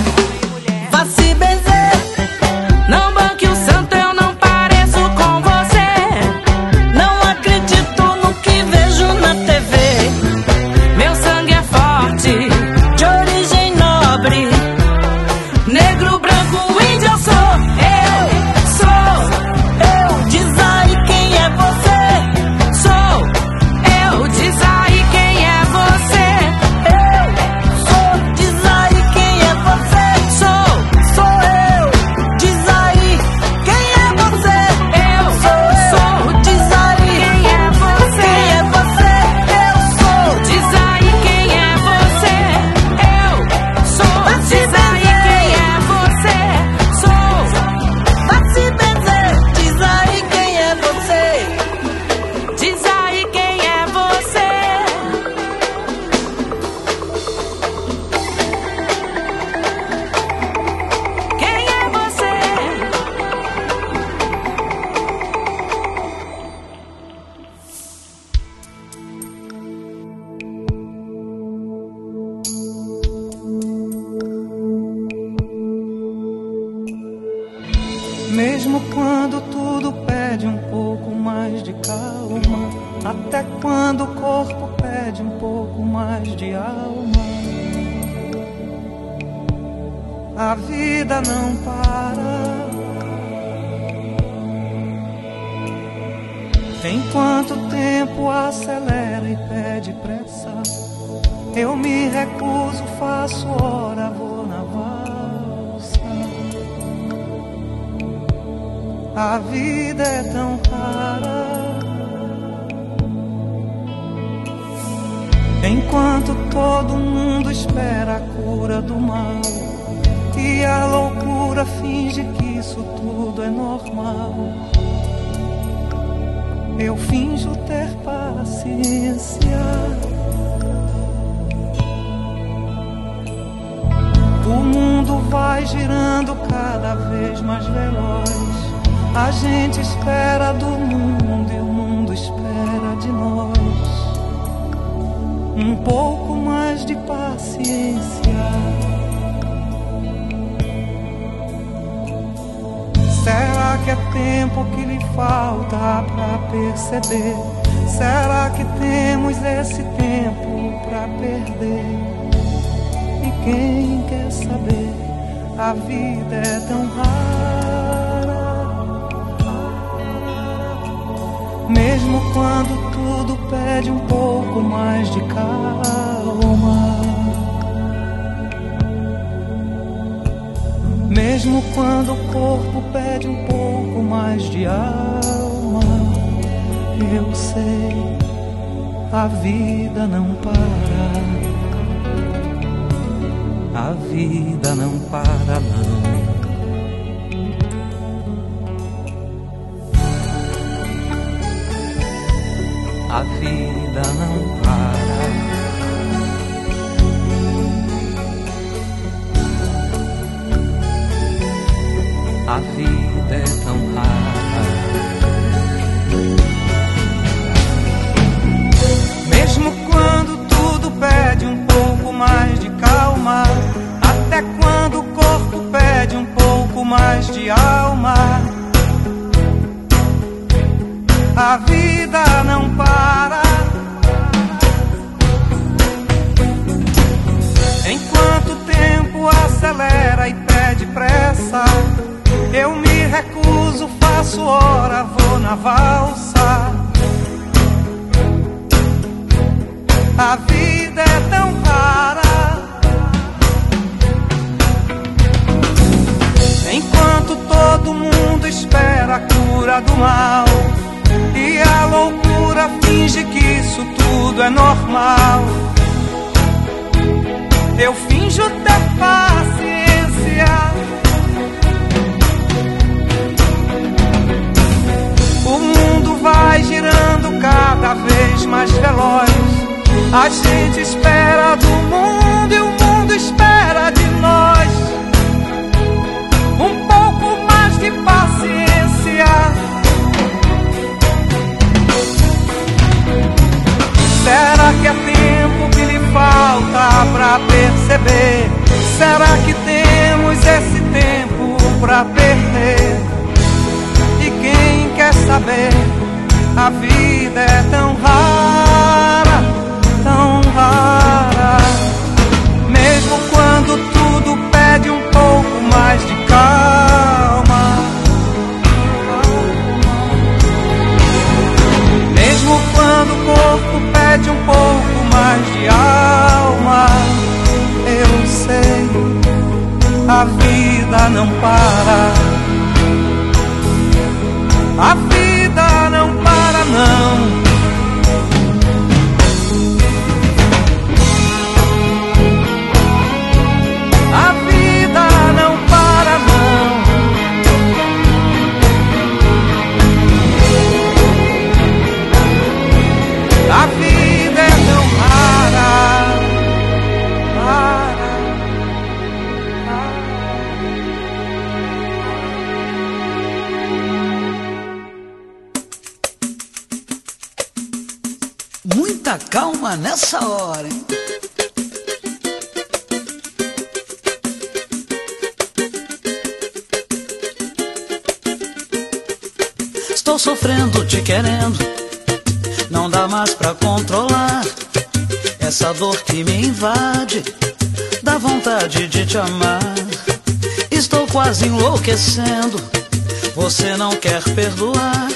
[SPEAKER 15] Perdoar.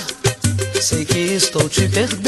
[SPEAKER 15] Sei que estou te perdendo.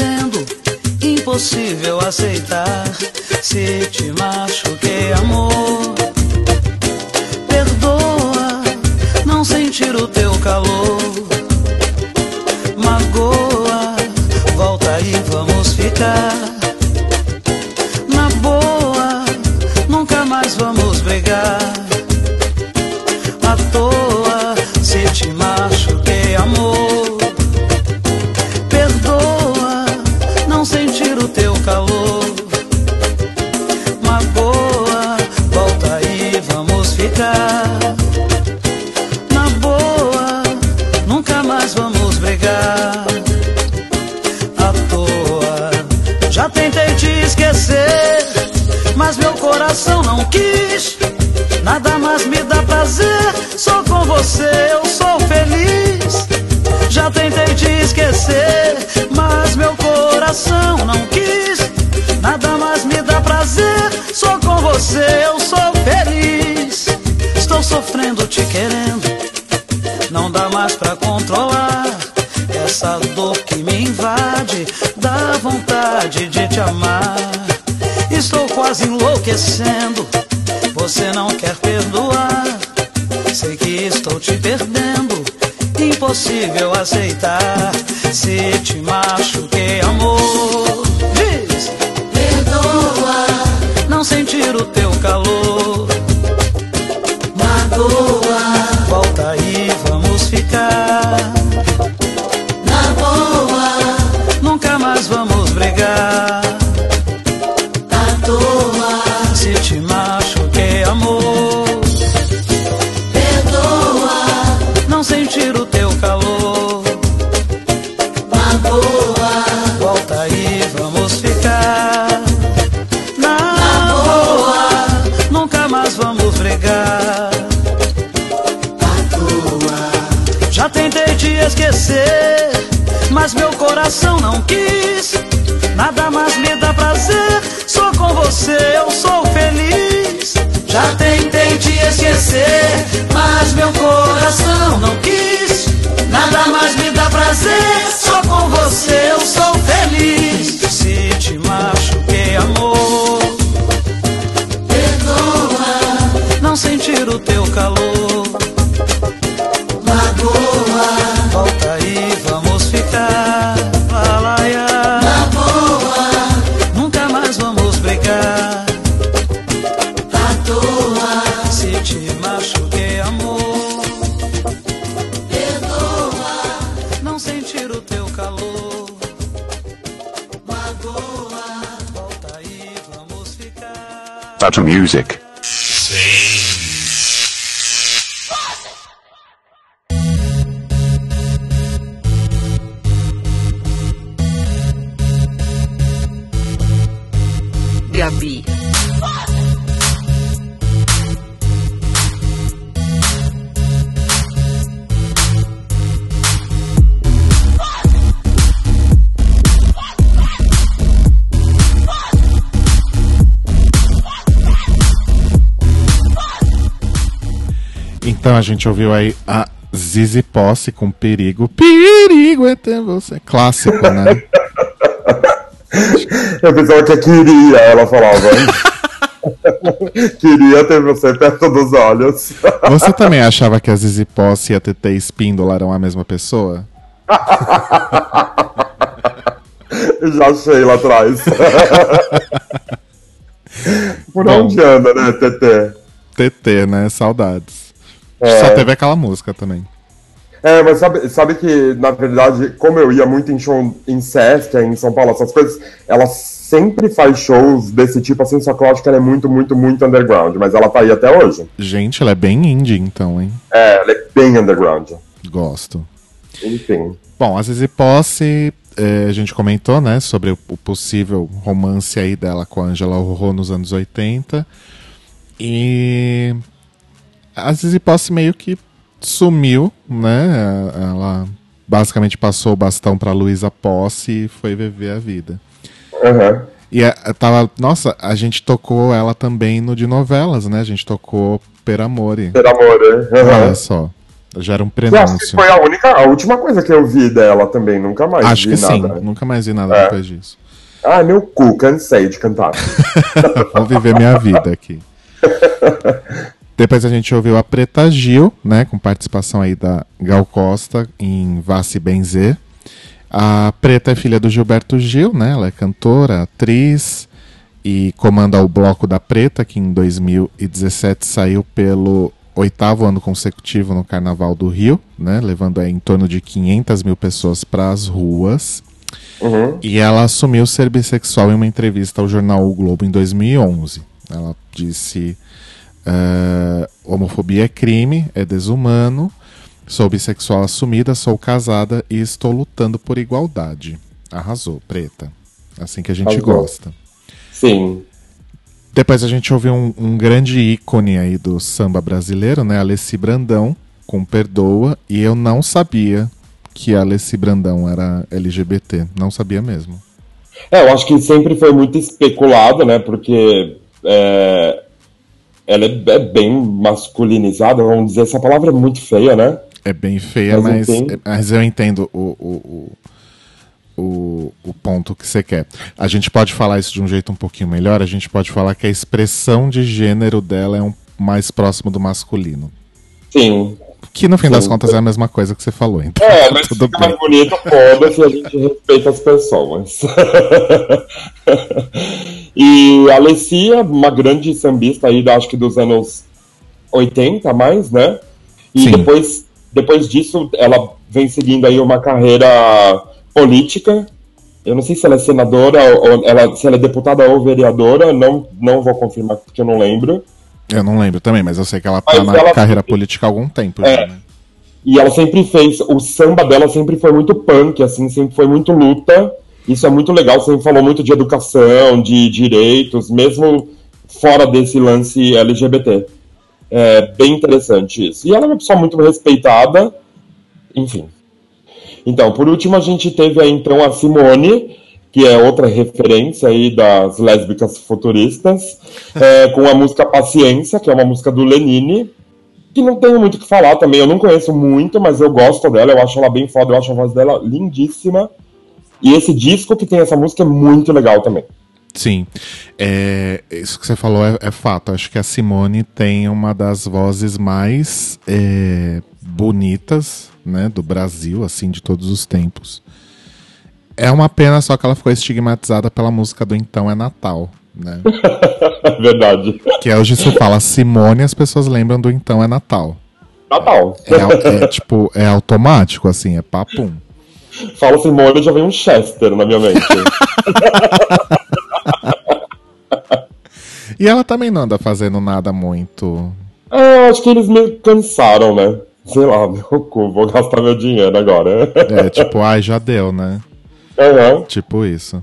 [SPEAKER 14] Music.
[SPEAKER 1] Então a gente ouviu aí a Zizi Posse com Perigo. Perigo é ter você. Clássico, né?
[SPEAKER 2] Eu pensava que queria, ela falava. queria ter você perto dos olhos.
[SPEAKER 1] Você também achava que a Zizi Posse e a TT Espíndola eram a mesma pessoa?
[SPEAKER 2] Já achei lá atrás. Por
[SPEAKER 1] Bom.
[SPEAKER 2] onde anda, né, TT?
[SPEAKER 1] TT, né? Saudades.
[SPEAKER 2] É.
[SPEAKER 1] Só teve aquela música também.
[SPEAKER 2] É, mas sabe, sabe que, na verdade, como eu ia muito em show em Sesc, em São Paulo, essas coisas, ela sempre faz shows desse tipo, assim, só que eu acho que ela é muito, muito, muito underground, mas ela tá aí até hoje.
[SPEAKER 1] Gente, ela é bem indie, então, hein?
[SPEAKER 2] É, ela é bem underground.
[SPEAKER 1] Gosto.
[SPEAKER 2] Enfim.
[SPEAKER 1] Bom, a Zizi Posse, eh, a gente comentou, né, sobre o, o possível romance aí dela com a Angela Rorô nos anos 80. E a Zizi Posse meio que sumiu, né? Ela basicamente passou o bastão pra Luísa Posse e foi viver a vida.
[SPEAKER 2] Uhum.
[SPEAKER 1] E a- tava, nossa, a gente tocou ela também no de novelas, né? A gente tocou Per Amore.
[SPEAKER 2] Per Amore, uhum.
[SPEAKER 1] Olha só. Já era um
[SPEAKER 2] Eu acho que
[SPEAKER 1] prenúncio.
[SPEAKER 2] foi a única, a última coisa que eu vi dela também, nunca mais
[SPEAKER 1] Acho
[SPEAKER 2] vi
[SPEAKER 1] que
[SPEAKER 2] nada.
[SPEAKER 1] sim, nunca mais vi nada
[SPEAKER 2] É.
[SPEAKER 1] depois disso.
[SPEAKER 2] Ah, meu cu, cansei de cantar.
[SPEAKER 1] Vou viver minha vida aqui. Depois a gente ouviu a Preta Gil, né, com participação aí da Gal Costa em Vá Se Benzer. A Preta é filha do Gilberto Gil, né? Ela é cantora, atriz e comanda o Bloco da Preta, que em 2017 saiu pelo oitavo ano consecutivo no Carnaval do Rio, né? Levando aí em torno de 500 mil pessoas para as ruas.
[SPEAKER 2] Uhum.
[SPEAKER 1] E ela assumiu ser bissexual em uma entrevista ao jornal O Globo em 2011. Ela disse: eh, homofobia é crime, é desumano. Sou bissexual assumida, sou casada e estou lutando por igualdade. Arrasou, preta. Assim que a gente
[SPEAKER 2] Arrasou.
[SPEAKER 1] gosta.
[SPEAKER 2] Sim.
[SPEAKER 1] Depois a gente ouviu um, um grande ícone aí do samba brasileiro, né? Alessi Brandão, com Perdoa. E eu não sabia que a Alessi Brandão era LGBT. Não sabia mesmo.
[SPEAKER 2] É, eu acho que sempre foi muito especulado, né? Porque é, ela é, é bem masculinizada, vamos dizer. Essa palavra é muito feia, né?
[SPEAKER 1] É bem feia,
[SPEAKER 2] Mas
[SPEAKER 1] mas,
[SPEAKER 2] entendo.
[SPEAKER 1] mas eu entendo o, o, o, o, o ponto que você quer. A gente pode falar isso de um jeito um pouquinho melhor. A gente pode falar que a expressão de gênero dela é um mais próximo do masculino.
[SPEAKER 2] Sim.
[SPEAKER 1] Que no fim das contas é a mesma coisa que você falou, então.
[SPEAKER 2] É, mas
[SPEAKER 1] tudo
[SPEAKER 2] fica
[SPEAKER 1] bem.
[SPEAKER 2] mais bonito, foda-se, a gente respeita as pessoas. e a Alessia, uma grande sambista aí, acho que dos anos 80 mais, né? E
[SPEAKER 1] Sim.
[SPEAKER 2] depois, depois disso, ela vem seguindo aí uma carreira política. Eu não sei se ela é senadora, ou ela, se ela é deputada ou vereadora, não, não vou confirmar porque eu não lembro.
[SPEAKER 1] Eu não lembro também, mas eu sei que ela tá
[SPEAKER 2] Mas
[SPEAKER 1] na
[SPEAKER 2] ela-
[SPEAKER 1] carreira política há algum tempo.
[SPEAKER 2] É.
[SPEAKER 1] já, né?
[SPEAKER 2] E ela sempre fez, o samba dela sempre foi muito punk, assim, sempre foi muito luta. Isso é muito legal, sempre falou muito de educação, de direitos, mesmo fora desse lance LGBT. É bem interessante isso. E ela é uma pessoa muito respeitada, enfim. Então, por último, a gente teve aí então a Simone, que é outra referência aí das lésbicas futuristas, é, com a música Paciência, que é uma música do Lenine, que não tenho muito o que falar também, eu não conheço muito, mas eu gosto dela, eu acho ela bem foda, eu acho a voz dela lindíssima. E esse disco que tem essa música é muito legal também.
[SPEAKER 1] Sim, é, isso que você falou é, é, fato. Acho que a Simone tem uma das vozes mais é, bonitas né, do Brasil, assim, de todos os tempos. É uma pena só que ela ficou estigmatizada pela música do Então é Natal, né?
[SPEAKER 2] Verdade.
[SPEAKER 1] Que é hoje se fala Simone, as pessoas lembram do Então é Natal.
[SPEAKER 2] Natal.
[SPEAKER 1] É, é tipo, é automático, assim, é papum.
[SPEAKER 2] Fala Simone, já vem um Chester na minha mente.
[SPEAKER 1] e ela também não anda fazendo nada muito.
[SPEAKER 2] É, acho que eles me cansaram, né? Sei lá, meu cu, vou gastar meu dinheiro agora.
[SPEAKER 1] É, tipo, ai, já deu, né?
[SPEAKER 2] Uhum.
[SPEAKER 1] Tipo isso.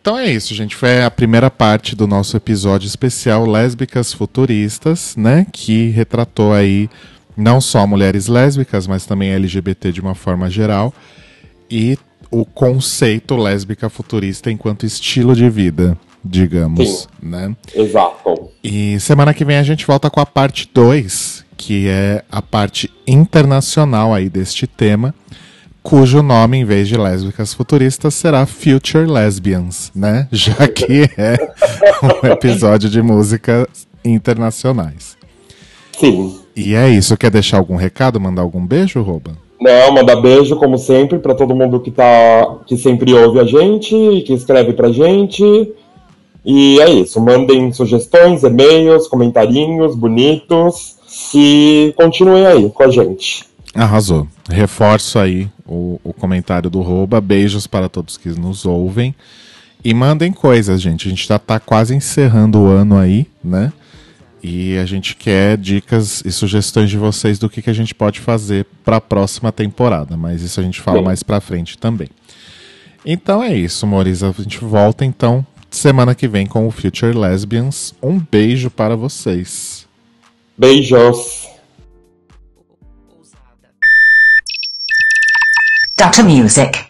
[SPEAKER 1] Então é isso, gente. Foi a primeira parte do nosso episódio especial Lésbicas Futuristas, né? Que retratou aí não só mulheres lésbicas, mas também LGBT de uma forma geral. E o conceito lésbica futurista enquanto estilo de vida, digamos,
[SPEAKER 2] Sim.
[SPEAKER 1] né?
[SPEAKER 2] Exato.
[SPEAKER 1] E semana que vem a gente volta com a parte 2, que é a parte internacional aí deste tema, cujo nome, em vez de lésbicas futuristas, será Future Lesbians, né? Já que é um episódio de músicas internacionais.
[SPEAKER 2] Sim.
[SPEAKER 1] E é isso. Quer deixar algum recado, mandar algum beijo, Rouba?
[SPEAKER 2] Não, mandar beijo, como sempre, para todo mundo que tá. que sempre ouve a gente que escreve pra gente. E é isso. Mandem sugestões, e-mails, comentarinhos bonitos. E continuem aí com a gente.
[SPEAKER 1] Arrasou. Reforço aí o, o comentário do Rouba. Beijos para todos que nos ouvem. E mandem coisas, gente. A gente já tá quase encerrando o ano aí, né? E a gente quer dicas e sugestões de vocês do que, que a gente pode fazer para a próxima temporada, mas isso a gente fala
[SPEAKER 2] Bem.
[SPEAKER 1] mais para frente também. Então é isso, Morisa. A gente volta então semana que vem com o Future Lesbians. Um beijo para vocês.
[SPEAKER 2] Beijos.
[SPEAKER 5] Dr. Music.